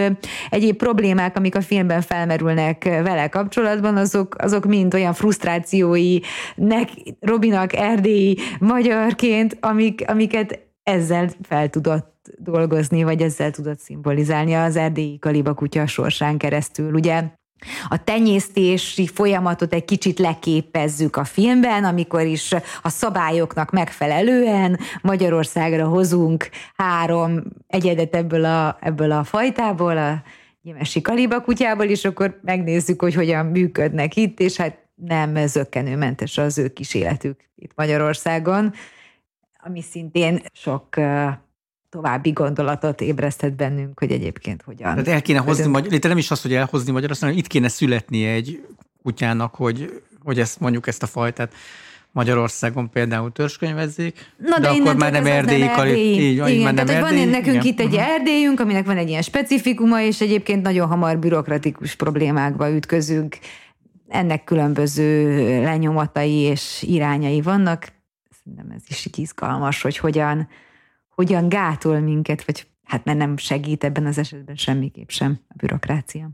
egyéb problémák, amik a filmben felmerülnek vele kapcsolatban, azok, azok mind olyan frusztrációi, nek, Robinak erdélyi magyarként, amik, amiket ezzel fel tudott dolgozni, vagy ezzel tudott szimbolizálni az erdélyi kaliba kutya sorsán keresztül. Ugye a tenyésztési folyamatot egy kicsit leképezzük a filmben, amikor is a szabályoknak megfelelően Magyarországra hozunk három egyedet ebből a, ebből a fajtából, a gyimesi kaliba kutyából, és akkor megnézzük, hogy hogyan működnek itt, és hát nem zöggenőmentes az ő életük itt Magyarországon ami szintén sok további gondolatot ébresztett bennünk, hogy egyébként hogyan. Tehát el kéne hozni, magyar, létre nem is az, hogy elhozni Magyarországon, hanem itt kéne születnie egy kutyának, hogy, hogy ezt mondjuk ezt a fajtát Magyarországon például törzskönyvezzék, Na, de, de akkor már nem erdélyi, nem erdélyi. Így, igen, már nem tehát erdélyi. van nekünk igen. itt egy uh-huh. erdélyünk, aminek van egy ilyen specifikuma, és egyébként nagyon hamar bürokratikus problémákba ütközünk. Ennek különböző lenyomatai és irányai vannak szerintem ez is izgalmas, hogy hogyan, hogyan gátol minket, vagy hát mert nem segít ebben az esetben semmiképp sem a bürokrácia.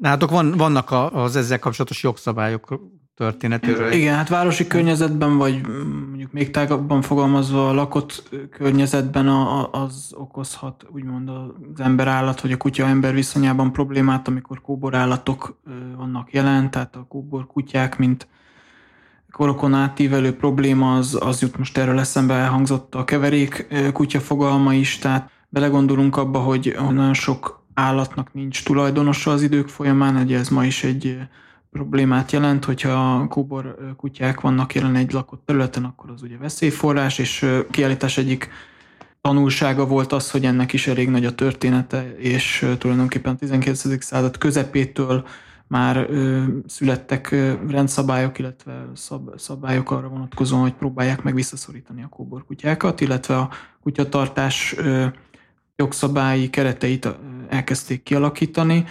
Nálatok van, vannak az ezzel kapcsolatos jogszabályok történetéről. Igen, hát városi környezetben, vagy mondjuk még tágabban fogalmazva a lakott környezetben az okozhat úgymond az ember-állat, vagy a kutya-ember viszonyában problémát, amikor kóborállatok vannak jelen, tehát a kóbor kutyák, mint korokon átívelő probléma az, az jut most erről eszembe, elhangzott a keverék kutya fogalma is, tehát belegondolunk abba, hogy nagyon sok állatnak nincs tulajdonosa az idők folyamán, ugye ez ma is egy problémát jelent, hogyha kóbor kutyák vannak jelen egy lakott területen, akkor az ugye veszélyforrás, és kiállítás egyik tanulsága volt az, hogy ennek is elég nagy a története, és tulajdonképpen a 19. század közepétől már ö, születtek ö, rendszabályok, illetve szab, szabályok arra vonatkozóan, hogy próbálják meg visszaszorítani a kóborkutyákat, illetve a kutyatartás ö, jogszabályi kereteit ö, elkezdték kialakítani.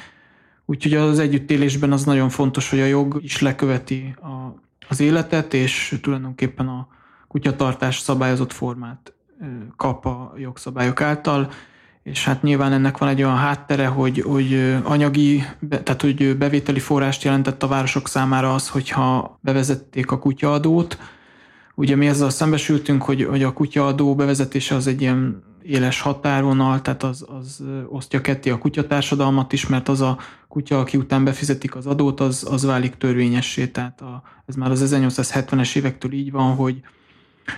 Úgyhogy az együttélésben az nagyon fontos, hogy a jog is leköveti a, az életet, és tulajdonképpen a kutyatartás szabályozott formát kap a jogszabályok által, és hát nyilván ennek van egy olyan háttere, hogy, hogy anyagi, tehát hogy bevételi forrást jelentett a városok számára az, hogyha bevezették a kutyaadót. Ugye mi ezzel szembesültünk, hogy, hogy a kutyaadó bevezetése az egy ilyen éles határvonal, tehát az, az osztja ketté a kutyatársadalmat is, mert az a kutya, aki után befizetik az adót, az, az válik törvényessé. Tehát a, ez már az 1870-es évektől így van, hogy,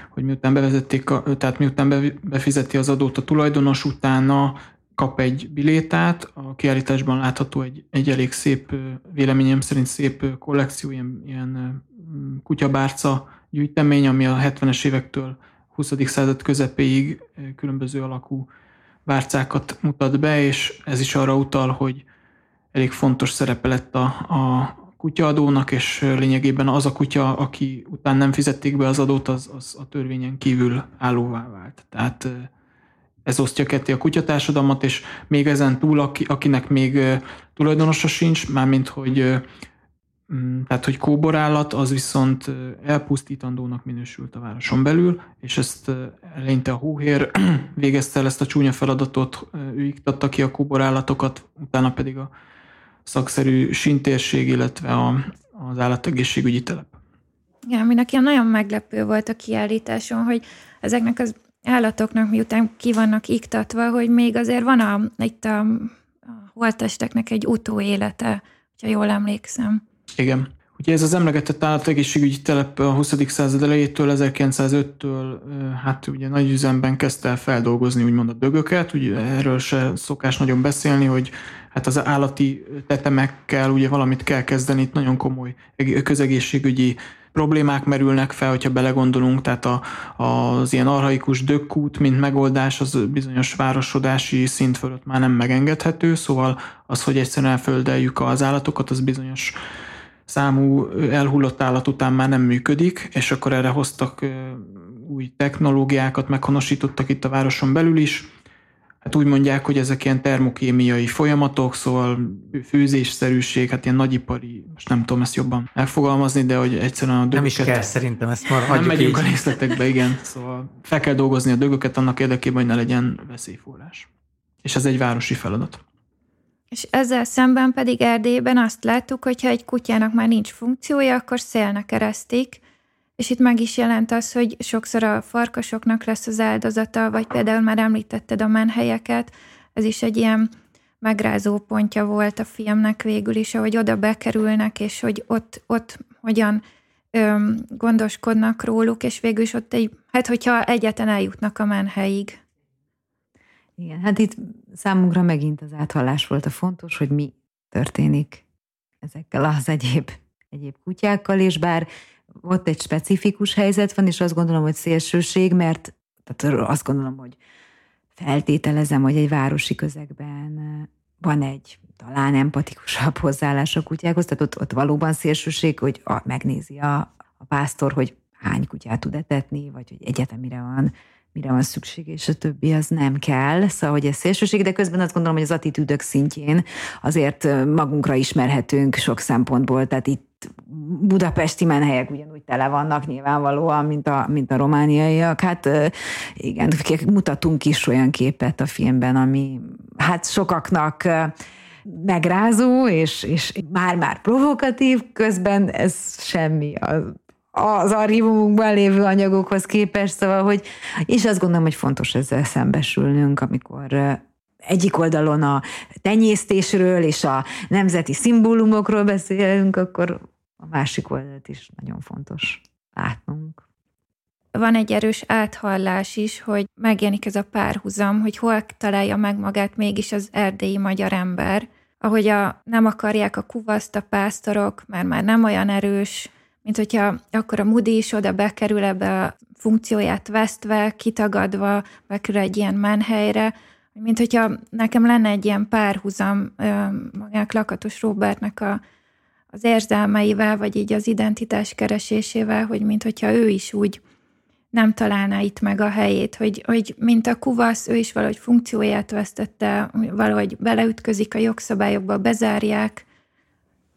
hogy miután bevezették, a, tehát miután befizeti az adót a tulajdonos, utána kap egy bilétát, a kiállításban látható egy, egy elég szép, véleményem szerint szép kollekció, ilyen, ilyen kutyabárca gyűjtemény, ami a 70-es évektől 20. század közepéig különböző alakú bárcákat mutat be, és ez is arra utal, hogy elég fontos szerepe lett a, a kutyaadónak, és lényegében az a kutya, aki után nem fizették be az adót, az, az a törvényen kívül állóvá vált. Tehát ez osztja ketté a kutyatársadalmat, és még ezen túl, aki, akinek még tulajdonosa sincs, mármint hogy Mm, tehát, hogy kóborállat az viszont elpusztítandónak minősült a városon belül, és ezt eleinte a hóhér végezte el ezt a csúnya feladatot, ő iktatta ki a kóborállatokat, utána pedig a szakszerű sintérség, illetve a, az állategészségügyi telep. Igen, ami nekem nagyon meglepő volt a kiállításon, hogy ezeknek az állatoknak miután ki vannak iktatva, hogy még azért van a, itt a, a holtesteknek egy utóélete, ha jól emlékszem. Igen. Ugye ez az emlegetett állategészségügyi telep a 20. század elejétől, 1905-től hát ugye nagy üzemben kezdte el feldolgozni úgymond a dögöket, ugye erről se szokás nagyon beszélni, hogy hát az állati tetemekkel ugye valamit kell kezdeni, itt nagyon komoly közegészségügyi problémák merülnek fel, hogyha belegondolunk, tehát a, az ilyen arhaikus dökkút, mint megoldás, az bizonyos városodási szint fölött már nem megengedhető, szóval az, hogy egyszerűen elföldeljük az állatokat, az bizonyos számú elhullott állat után már nem működik, és akkor erre hoztak új technológiákat, meghonosítottak itt a városon belül is, hát úgy mondják, hogy ezek ilyen termokémiai folyamatok, szóval főzésszerűség, hát ilyen nagyipari, most nem tudom ezt jobban megfogalmazni, de hogy egyszerűen a dögöket... Nem is kell szerintem, ezt már Nem megyünk így. a részletekbe, igen. Szóval fel kell dolgozni a dögöket annak érdekében, hogy ne legyen veszélyforrás. És ez egy városi feladat. És ezzel szemben pedig Erdélyben azt láttuk, hogy ha egy kutyának már nincs funkciója, akkor szélnek eresztik, és itt meg is jelent az, hogy sokszor a farkasoknak lesz az áldozata, vagy például már említetted a menhelyeket, ez is egy ilyen megrázó pontja volt a filmnek végül is, ahogy oda bekerülnek, és hogy ott, ott hogyan öm, gondoskodnak róluk, és végül is ott egy, hát hogyha egyetlen eljutnak a menhelyig. Igen, hát itt számunkra megint az áthallás volt a fontos, hogy mi történik ezekkel az egyéb, egyéb kutyákkal, és bár ott egy specifikus helyzet van, és azt gondolom, hogy szélsőség, mert tehát azt gondolom, hogy feltételezem, hogy egy városi közegben van egy talán empatikusabb hozzáállás a kutyákhoz, tehát ott, ott valóban szélsőség, hogy a, megnézi a, a pásztor, hogy hány kutyát tud etetni, vagy hogy egyetemire van mire van szükség, és a többi az nem kell. Szóval, hogy ez szélsőség, de közben azt gondolom, hogy az attitűdök szintjén azért magunkra ismerhetünk sok szempontból, tehát itt budapesti menhelyek ugyanúgy tele vannak nyilvánvalóan, mint a, mint a romániaiak. Hát igen, mutatunk is olyan képet a filmben, ami hát sokaknak megrázó, és, és már-már provokatív, közben ez semmi. Az az archívumunkban lévő anyagokhoz képest, szóval, hogy, és azt gondolom, hogy fontos ezzel szembesülnünk, amikor egyik oldalon a tenyésztésről és a nemzeti szimbólumokról beszélünk, akkor a másik oldalt is nagyon fontos látnunk. Van egy erős áthallás is, hogy megjelenik ez a párhuzam, hogy hol találja meg magát mégis az erdélyi magyar ember, ahogy a, nem akarják a kuvaszt a pásztorok, mert már nem olyan erős, mint hogyha akkor a Moody is oda bekerül ebbe a funkcióját vesztve, kitagadva, bekerül egy ilyen menhelyre, mint hogyha nekem lenne egy ilyen párhuzam magának Lakatos Robertnek a, az érzelmeivel, vagy így az identitás keresésével, hogy mint hogyha ő is úgy nem találná itt meg a helyét, hogy, hogy mint a kuvasz, ő is valahogy funkcióját vesztette, valahogy beleütközik a jogszabályokba, bezárják,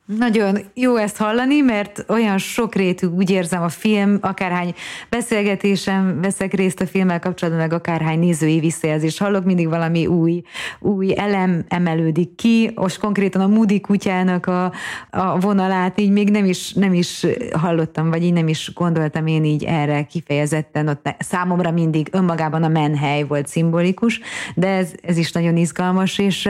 nagyon jó ezt hallani, mert olyan sokrétű, úgy érzem a film, akárhány beszélgetésem veszek részt a filmmel kapcsolatban, meg akárhány nézői visszajelzést hallok, mindig valami új, új elem emelődik ki. Most konkrétan a Moody kutyának a, a vonalát így még nem is, nem is hallottam, vagy így nem is gondoltam én így erre kifejezetten. Ott számomra mindig önmagában a menhely volt szimbolikus, de ez, ez is nagyon izgalmas, és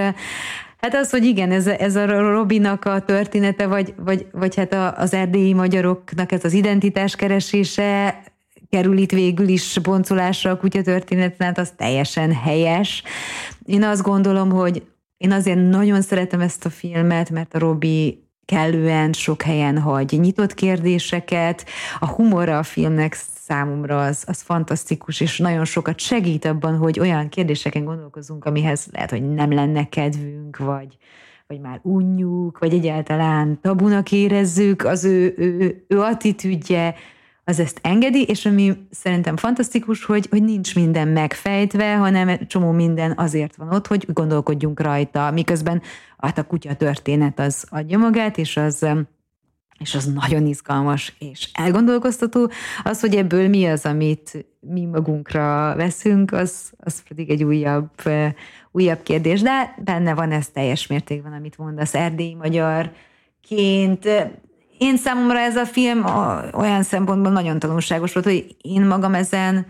Hát az, hogy igen, ez, ez a Robinak a története, vagy, vagy, vagy hát az erdélyi magyaroknak ez az identitás keresése, kerül itt végül is boncolásra a kutya történetnál, az teljesen helyes. Én azt gondolom, hogy én azért nagyon szeretem ezt a filmet, mert a Robi kellően sok helyen hagy nyitott kérdéseket, a humora a filmnek számomra az, az fantasztikus, és nagyon sokat segít abban, hogy olyan kérdéseken gondolkozunk, amihez lehet, hogy nem lenne kedvünk, vagy, vagy már unjuk, vagy egyáltalán tabunak érezzük, az ő, ő, ő attitűdje, az ezt engedi, és ami szerintem fantasztikus, hogy, hogy nincs minden megfejtve, hanem csomó minden azért van ott, hogy gondolkodjunk rajta, miközben hát a kutya történet az adja magát, és az és az nagyon izgalmas és elgondolkoztató. Az, hogy ebből mi az, amit mi magunkra veszünk, az, az pedig egy újabb, újabb kérdés, de benne van ez teljes mértékben, amit mondasz, erdélyi magyarként. Én számomra ez a film olyan szempontból nagyon tanulságos volt, hogy én magam ezen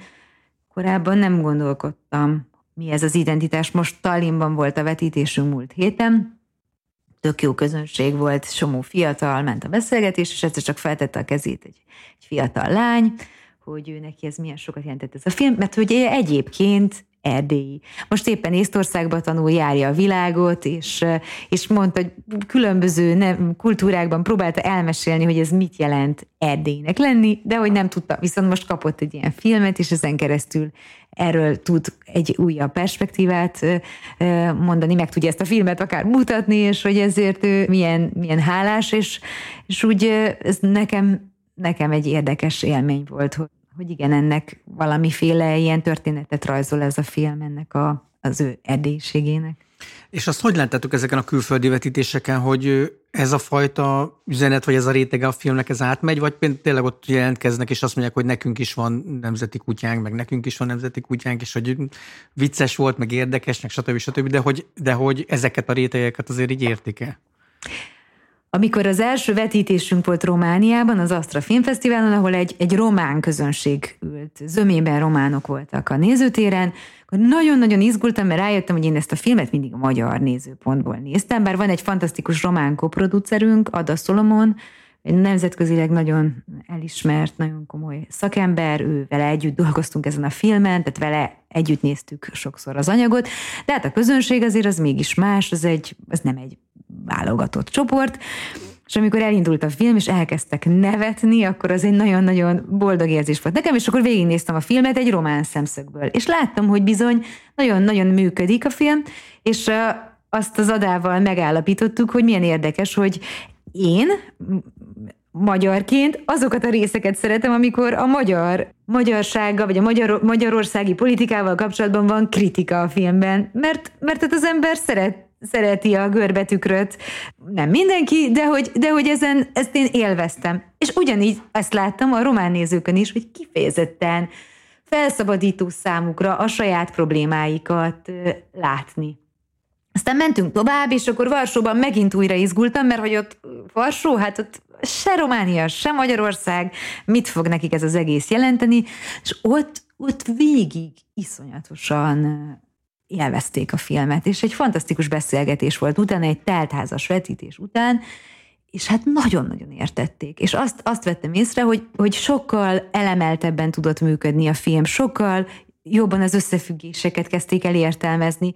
korábban nem gondolkodtam, mi ez az identitás. Most Tallinnban volt a vetítésünk múlt héten, tök jó közönség volt, somó fiatal, ment a beszélgetés, és egyszer csak feltette a kezét egy, egy fiatal lány, hogy ő neki ez milyen sokat jelentett ez a film, mert hogy egyébként erdélyi. Most éppen Észtországban tanul, járja a világot, és, és mondta, hogy különböző nem, kultúrákban próbálta elmesélni, hogy ez mit jelent erdélynek lenni, de hogy nem tudta, viszont most kapott egy ilyen filmet, és ezen keresztül erről tud egy újabb perspektívát mondani, meg tudja ezt a filmet akár mutatni, és hogy ezért ő milyen, milyen hálás, és, és úgy ez nekem, nekem egy érdekes élmény volt, hogy hogy igen, ennek valamiféle ilyen történetet rajzol ez a film ennek a, az ő erdélyiségének. És azt hogy láttátok ezeken a külföldi vetítéseken, hogy ez a fajta üzenet, vagy ez a rétege a filmnek ez átmegy, vagy tényleg ott jelentkeznek, és azt mondják, hogy nekünk is van nemzeti kutyánk, meg nekünk is van nemzeti kutyánk, és hogy vicces volt, meg érdekes, meg stb. stb. De hogy, de hogy ezeket a rétegeket azért így értik -e? Amikor az első vetítésünk volt Romániában, az Astra Filmfesztiválon, ahol egy, egy román közönség ült, zömében románok voltak a nézőtéren, akkor nagyon-nagyon izgultam, mert rájöttem, hogy én ezt a filmet mindig a magyar nézőpontból néztem, bár van egy fantasztikus román koproducerünk, Ada Solomon, egy nemzetközileg nagyon elismert, nagyon komoly szakember, ő vele együtt dolgoztunk ezen a filmen, tehát vele együtt néztük sokszor az anyagot, de hát a közönség azért az mégis más, az, egy, az nem egy válogatott csoport, és amikor elindult a film, és elkezdtek nevetni, akkor az egy nagyon-nagyon boldog érzés volt nekem, és akkor végignéztem a filmet egy román szemszögből. És láttam, hogy bizony nagyon-nagyon működik a film, és azt az adával megállapítottuk, hogy milyen érdekes, hogy én magyarként azokat a részeket szeretem, amikor a magyar magyarsággal, vagy a magyar, magyarországi politikával kapcsolatban van kritika a filmben, mert, mert az ember szeret szereti a görbetükröt. Nem mindenki, de hogy, de hogy ezen, ezt én élveztem. És ugyanígy ezt láttam a román nézőkön is, hogy kifejezetten felszabadító számukra a saját problémáikat látni. Aztán mentünk tovább, és akkor Varsóban megint újra izgultam, mert hogy ott Varsó, hát ott se Románia, se Magyarország, mit fog nekik ez az egész jelenteni, és ott, ott végig iszonyatosan élvezték a filmet, és egy fantasztikus beszélgetés volt utána, egy teltházas vetítés után, és hát nagyon-nagyon értették. És azt, azt vettem észre, hogy, hogy sokkal elemeltebben tudott működni a film, sokkal jobban az összefüggéseket kezdték el értelmezni,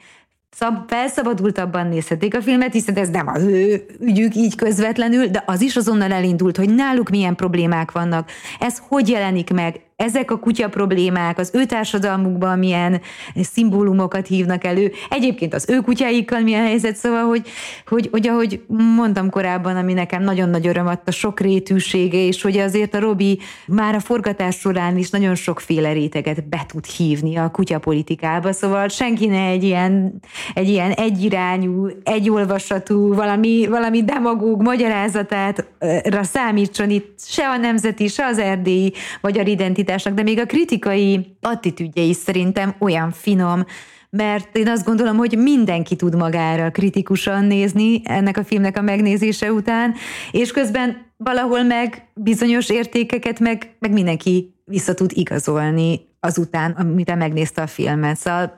szab, felszabadultabban nézhetik a filmet, hiszen ez nem az ő ügyük így közvetlenül, de az is azonnal elindult, hogy náluk milyen problémák vannak, ez hogy jelenik meg, ezek a kutya problémák, az ő társadalmukban milyen szimbólumokat hívnak elő, egyébként az ő kutyáikkal milyen helyzet, szóval, hogy, hogy, hogy ahogy mondtam korábban, ami nekem nagyon nagy öröm a sok rétűsége, és hogy azért a Robi már a forgatás során is nagyon sokféle réteget be tud hívni a kutyapolitikába, szóval senki ne egy ilyen, egy ilyen egyirányú, egyolvasatú, valami, valami demagóg magyarázatára számítson itt se a nemzeti, se az erdélyi magyar identitás alakításnak, de még a kritikai attitűdje is szerintem olyan finom, mert én azt gondolom, hogy mindenki tud magára kritikusan nézni ennek a filmnek a megnézése után, és közben valahol meg bizonyos értékeket meg, meg mindenki vissza tud igazolni azután, amit megnézte a filmet. Szóval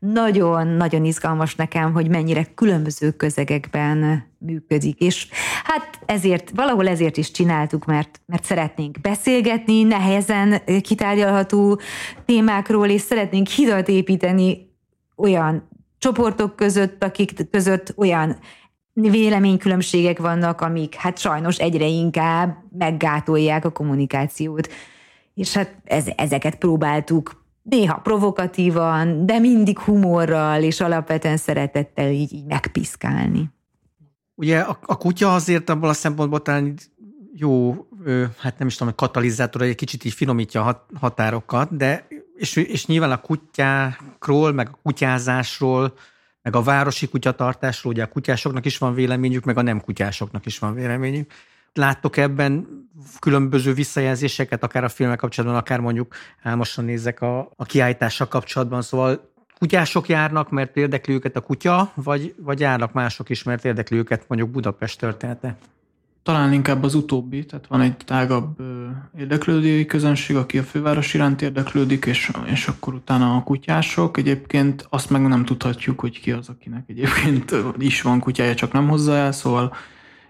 nagyon-nagyon izgalmas nekem, hogy mennyire különböző közegekben működik, és hát ezért, valahol ezért is csináltuk, mert, mert szeretnénk beszélgetni nehezen kitárgyalható témákról, és szeretnénk hidat építeni olyan csoportok között, akik között olyan véleménykülönbségek vannak, amik hát sajnos egyre inkább meggátolják a kommunikációt. És hát ez, ezeket próbáltuk néha provokatívan, de mindig humorral és alapvetően szeretettel így, így megpiszkálni. Ugye a, a kutya azért abból a szempontból talán jó, hát nem is tudom, katalizátor, egy kicsit így finomítja a határokat, de és, és nyilván a kutyákról, meg a kutyázásról, meg a városi kutyatartásról, ugye a kutyásoknak is van véleményük, meg a nem kutyásoknak is van véleményük. Láttok ebben különböző visszajelzéseket, akár a filmek kapcsolatban, akár mondjuk most nézek a, a kiállítással kapcsolatban, szóval kutyások járnak, mert érdekli őket a kutya, vagy, vagy járnak mások is, mert érdekli őket mondjuk Budapest története? Talán inkább az utóbbi, tehát van egy tágabb érdeklődői közönség, aki a főváros iránt érdeklődik, és, és akkor utána a kutyások. Egyébként azt meg nem tudhatjuk, hogy ki az, akinek egyébként is van kutyája, csak nem hozza el, szóval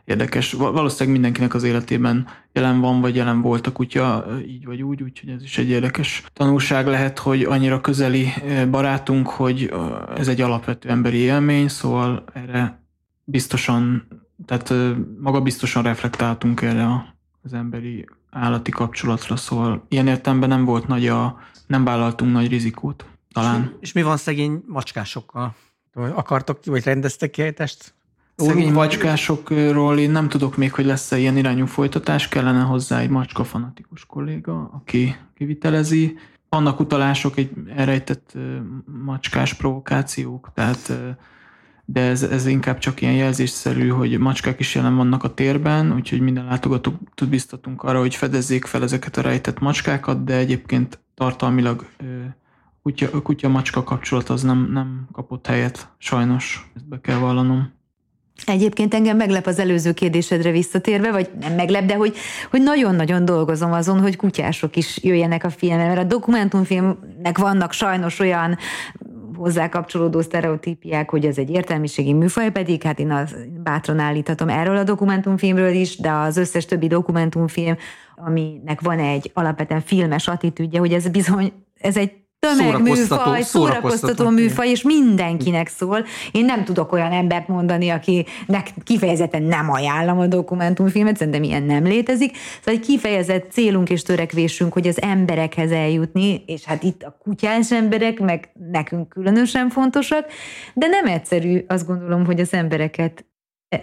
érdekes. Valószínűleg mindenkinek az életében jelen van, vagy jelen volt a kutya, így vagy úgy, úgyhogy ez is egy érdekes tanulság lehet, hogy annyira közeli barátunk, hogy ez egy alapvető emberi élmény, szóval erre biztosan, tehát maga biztosan reflektáltunk erre az emberi állati kapcsolatra, szóval ilyen értelemben nem volt nagy a, nem vállaltunk nagy rizikót, talán. És, és mi van szegény macskásokkal? Akartok, vagy rendeztek ki test? Szegény macskásokról én nem tudok még, hogy lesz-e ilyen irányú folytatás, kellene hozzá egy macska fanatikus kolléga, aki kivitelezi. Vannak utalások, egy elrejtett macskás provokációk, tehát de ez, ez inkább csak ilyen jelzésszerű, hogy macskák is jelen vannak a térben, úgyhogy minden látogatót biztatunk arra, hogy fedezzék fel ezeket a rejtett macskákat, de egyébként tartalmilag kutya, kutya-macska kapcsolat az nem, nem kapott helyet, sajnos, ezt be kell vallanom. Egyébként engem meglep az előző kérdésedre visszatérve, vagy nem meglep, de hogy, hogy nagyon-nagyon dolgozom azon, hogy kutyások is jöjjenek a filmre, mert a dokumentumfilmnek vannak sajnos olyan hozzá kapcsolódó sztereotípiák, hogy ez egy értelmiségi műfaj, pedig hát én az, bátran állíthatom erről a dokumentumfilmről is, de az összes többi dokumentumfilm, aminek van egy alapvetően filmes attitűdje, hogy ez bizony ez egy tömegműfaj, szórakoztató műfaj, és mindenkinek szól. Én nem tudok olyan embert mondani, akinek kifejezetten nem ajánlom a dokumentumfilmet, szerintem ilyen nem létezik. Szóval egy kifejezett célunk és törekvésünk, hogy az emberekhez eljutni, és hát itt a kutyás emberek, meg nekünk különösen fontosak, de nem egyszerű azt gondolom, hogy az embereket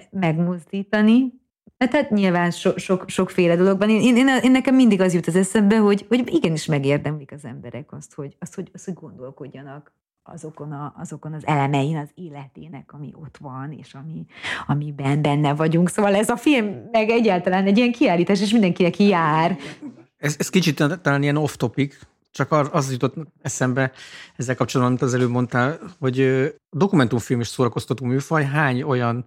megmozdítani, mert hát nyilván so, sok, sokféle dologban. Én, én, én, nekem mindig az jut az eszembe, hogy, hogy igenis megérdemlik az emberek azt, hogy, azt, hogy, azt, hogy gondolkodjanak azokon, a, azokon az elemein az életének, ami ott van, és ami, amiben benne vagyunk. Szóval ez a film meg egyáltalán egy ilyen kiállítás, és mindenkinek jár. Ez, ez kicsit talán ilyen off-topic, csak az jutott eszembe ezzel kapcsolatban, amit az előbb mondtál, hogy dokumentumfilm és szórakoztató műfaj hány olyan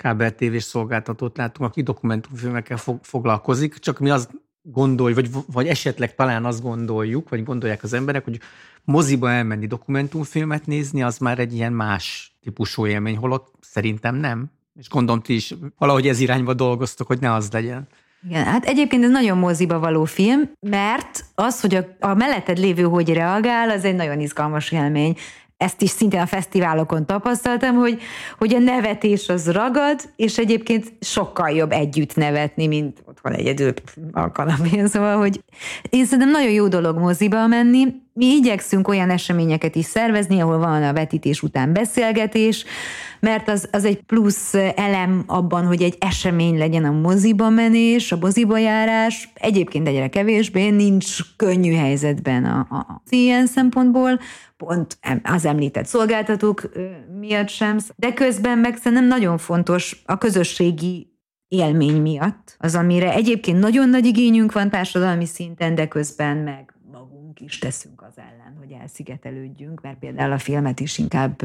kábel tévés szolgáltatót láttunk, aki dokumentumfilmekkel fog, foglalkozik, csak mi azt gondolj, vagy, vagy esetleg talán azt gondoljuk, vagy gondolják az emberek, hogy moziba elmenni dokumentumfilmet nézni, az már egy ilyen más típusú élmény, holott szerintem nem. És gondolom ti is valahogy ez irányba dolgoztok, hogy ne az legyen. Igen, hát egyébként ez nagyon moziba való film, mert az, hogy a, a melletted lévő hogy reagál, az egy nagyon izgalmas élmény ezt is szintén a fesztiválokon tapasztaltam, hogy, hogy a nevetés az ragad, és egyébként sokkal jobb együtt nevetni, mint otthon egyedül a kanapén. Szóval, hogy én szerintem nagyon jó dolog moziba menni. Mi igyekszünk olyan eseményeket is szervezni, ahol van a vetítés után beszélgetés, mert az, az egy plusz elem abban, hogy egy esemény legyen a moziba menés, a moziba járás. Egyébként egyre kevésbé, nincs könnyű helyzetben a, a, a ilyen szempontból, pont az említett szolgáltatók miatt sem, de közben meg szerintem nagyon fontos a közösségi élmény miatt, az, amire egyébként nagyon nagy igényünk van társadalmi szinten, de közben meg magunk is teszünk az ellen, hogy elszigetelődjünk, mert például a filmet is inkább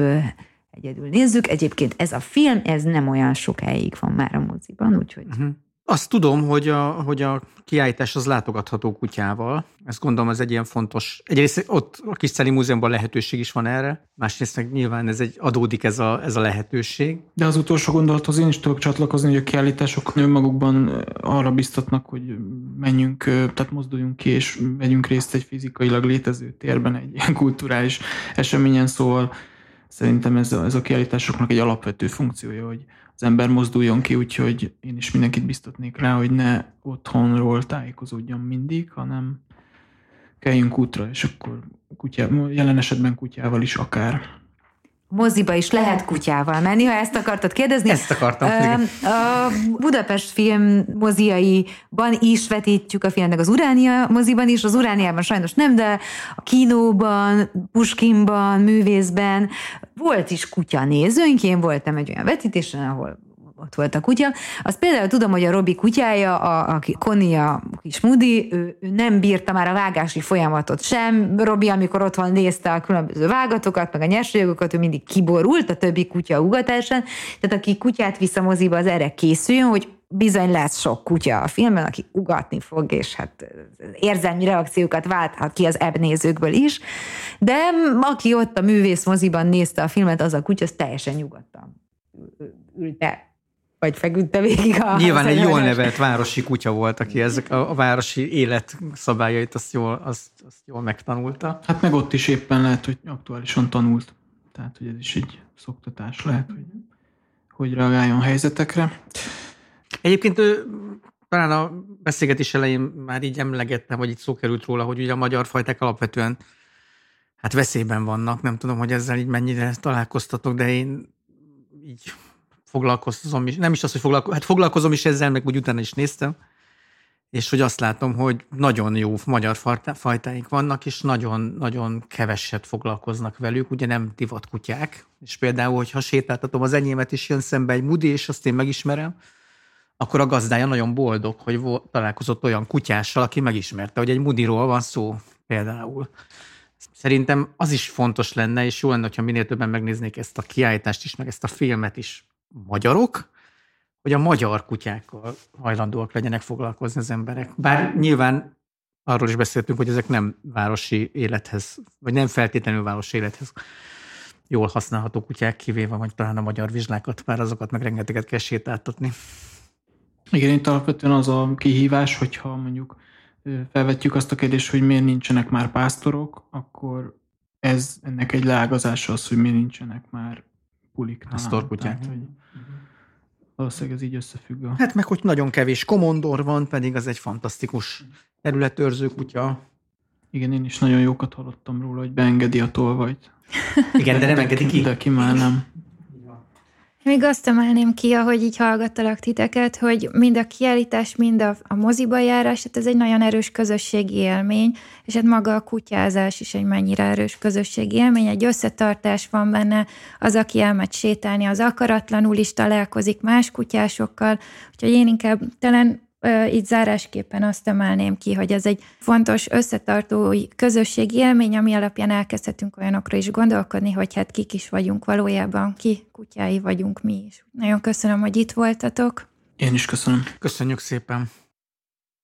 egyedül nézzük. Egyébként ez a film, ez nem olyan sokáig van már a moziban, úgyhogy... Uh-huh. Azt tudom, hogy a, hogy a kiállítás az látogatható kutyával. Ezt gondolom, ez egy ilyen fontos. Egyrészt ott a kis Celi Múzeumban lehetőség is van erre, másrészt meg nyilván ez egy adódik ez a, ez a lehetőség. De az utolsó gondolathoz én is tudok csatlakozni, hogy a kiállítások önmagukban arra biztatnak, hogy menjünk, tehát mozduljunk ki, és vegyünk részt egy fizikailag létező térben, egy ilyen kulturális eseményen, szóval szerintem ez a, ez a kiállításoknak egy alapvető funkciója, hogy az ember mozduljon ki, úgyhogy én is mindenkit biztatnék rá, hogy ne otthonról tájékozódjon mindig, hanem keljünk útra, és akkor kutyá, jelen esetben kutyával is akár moziba is lehet kutyával menni, ha ezt akartad kérdezni. Ezt akartam. A Budapest film moziaiban is vetítjük a filmnek az Uránia moziban is, az Urániában sajnos nem, de a kínóban, Puskinban, művészben volt is kutya nézőnk, én voltam egy olyan vetítésen, ahol ott volt a kutya. Azt például tudom, hogy a Robi kutyája, a, a Connie, a kis Moody, ő, ő, nem bírta már a vágási folyamatot sem. Robi, amikor otthon nézte a különböző vágatokat, meg a nyersanyagоkat, ő mindig kiborult a többi kutya ugatásán. Tehát aki kutyát visz a moziba, az erre készüljön, hogy bizony lesz sok kutya a filmben, aki ugatni fog, és hát érzelmi reakciókat válthat ki az ebb nézőkből is, de aki ott a művész moziban nézte a filmet, az a kutya, az teljesen nyugodtan ülte vagy feküdte végig a Nyilván egy jól nevelt városi kutya volt, aki ezek a, a városi élet szabályait azt jól, azt, azt jól megtanulta. Hát meg ott is éppen lehet, hogy aktuálisan tanult. Tehát, hogy ez is egy szoktatás lehet, hogy, hogy reagáljon helyzetekre. Egyébként ő, talán a beszélgetés elején már így emlegettem, vagy itt szó került róla, hogy ugye a magyar fajták alapvetően hát veszélyben vannak. Nem tudom, hogy ezzel így mennyire találkoztatok, de én így foglalkozom is, nem is az, hogy foglalkozom, hát foglalkozom is ezzel, meg úgy utána is néztem, és hogy azt látom, hogy nagyon jó magyar fajtáink vannak, és nagyon-nagyon keveset foglalkoznak velük, ugye nem divat kutyák, és például, hogyha sétáltatom az enyémet, és jön szembe egy mudi, és azt én megismerem, akkor a gazdája nagyon boldog, hogy találkozott olyan kutyással, aki megismerte, hogy egy mudiról van szó például. Szerintem az is fontos lenne, és jó lenne, ha minél többen megnéznék ezt a kiállítást is, meg ezt a filmet is magyarok, hogy a magyar kutyákkal hajlandóak legyenek foglalkozni az emberek. Bár nyilván arról is beszéltünk, hogy ezek nem városi élethez, vagy nem feltétlenül városi élethez jól használható kutyák, kivéve vagy talán a magyar vizslákat, bár azokat meg rengeteget kell sétáltatni. Igen, itt alapvetően az a kihívás, hogyha mondjuk felvetjük azt a kérdést, hogy miért nincsenek már pásztorok, akkor ez ennek egy leágazása az, hogy miért nincsenek már pulik. Pásztorkutyák. hogy valószínűleg ez így összefügg. A... Hát meg, hogy nagyon kevés komondor van, pedig az egy fantasztikus területőrző kutya. Igen, én is nagyon jókat hallottam róla, hogy beengedi a tolvajt. Igen, de nem engedi ki. De ki már nem. Még azt emelném ki, ahogy így hallgattalak titeket, hogy mind a kiállítás, mind a, a moziba járás, hát ez egy nagyon erős közösségi élmény, és hát maga a kutyázás is egy mennyire erős közösségi élmény, egy összetartás van benne, az, aki elmegy sétálni, az akaratlanul is találkozik más kutyásokkal, úgyhogy én inkább talán így zárásképpen azt emelném ki, hogy ez egy fontos összetartó közösségi élmény, ami alapján elkezdhetünk olyanokra is gondolkodni, hogy hát kik is vagyunk valójában, ki kutyái vagyunk mi is. Nagyon köszönöm, hogy itt voltatok. Én is köszönöm. Köszönjük szépen.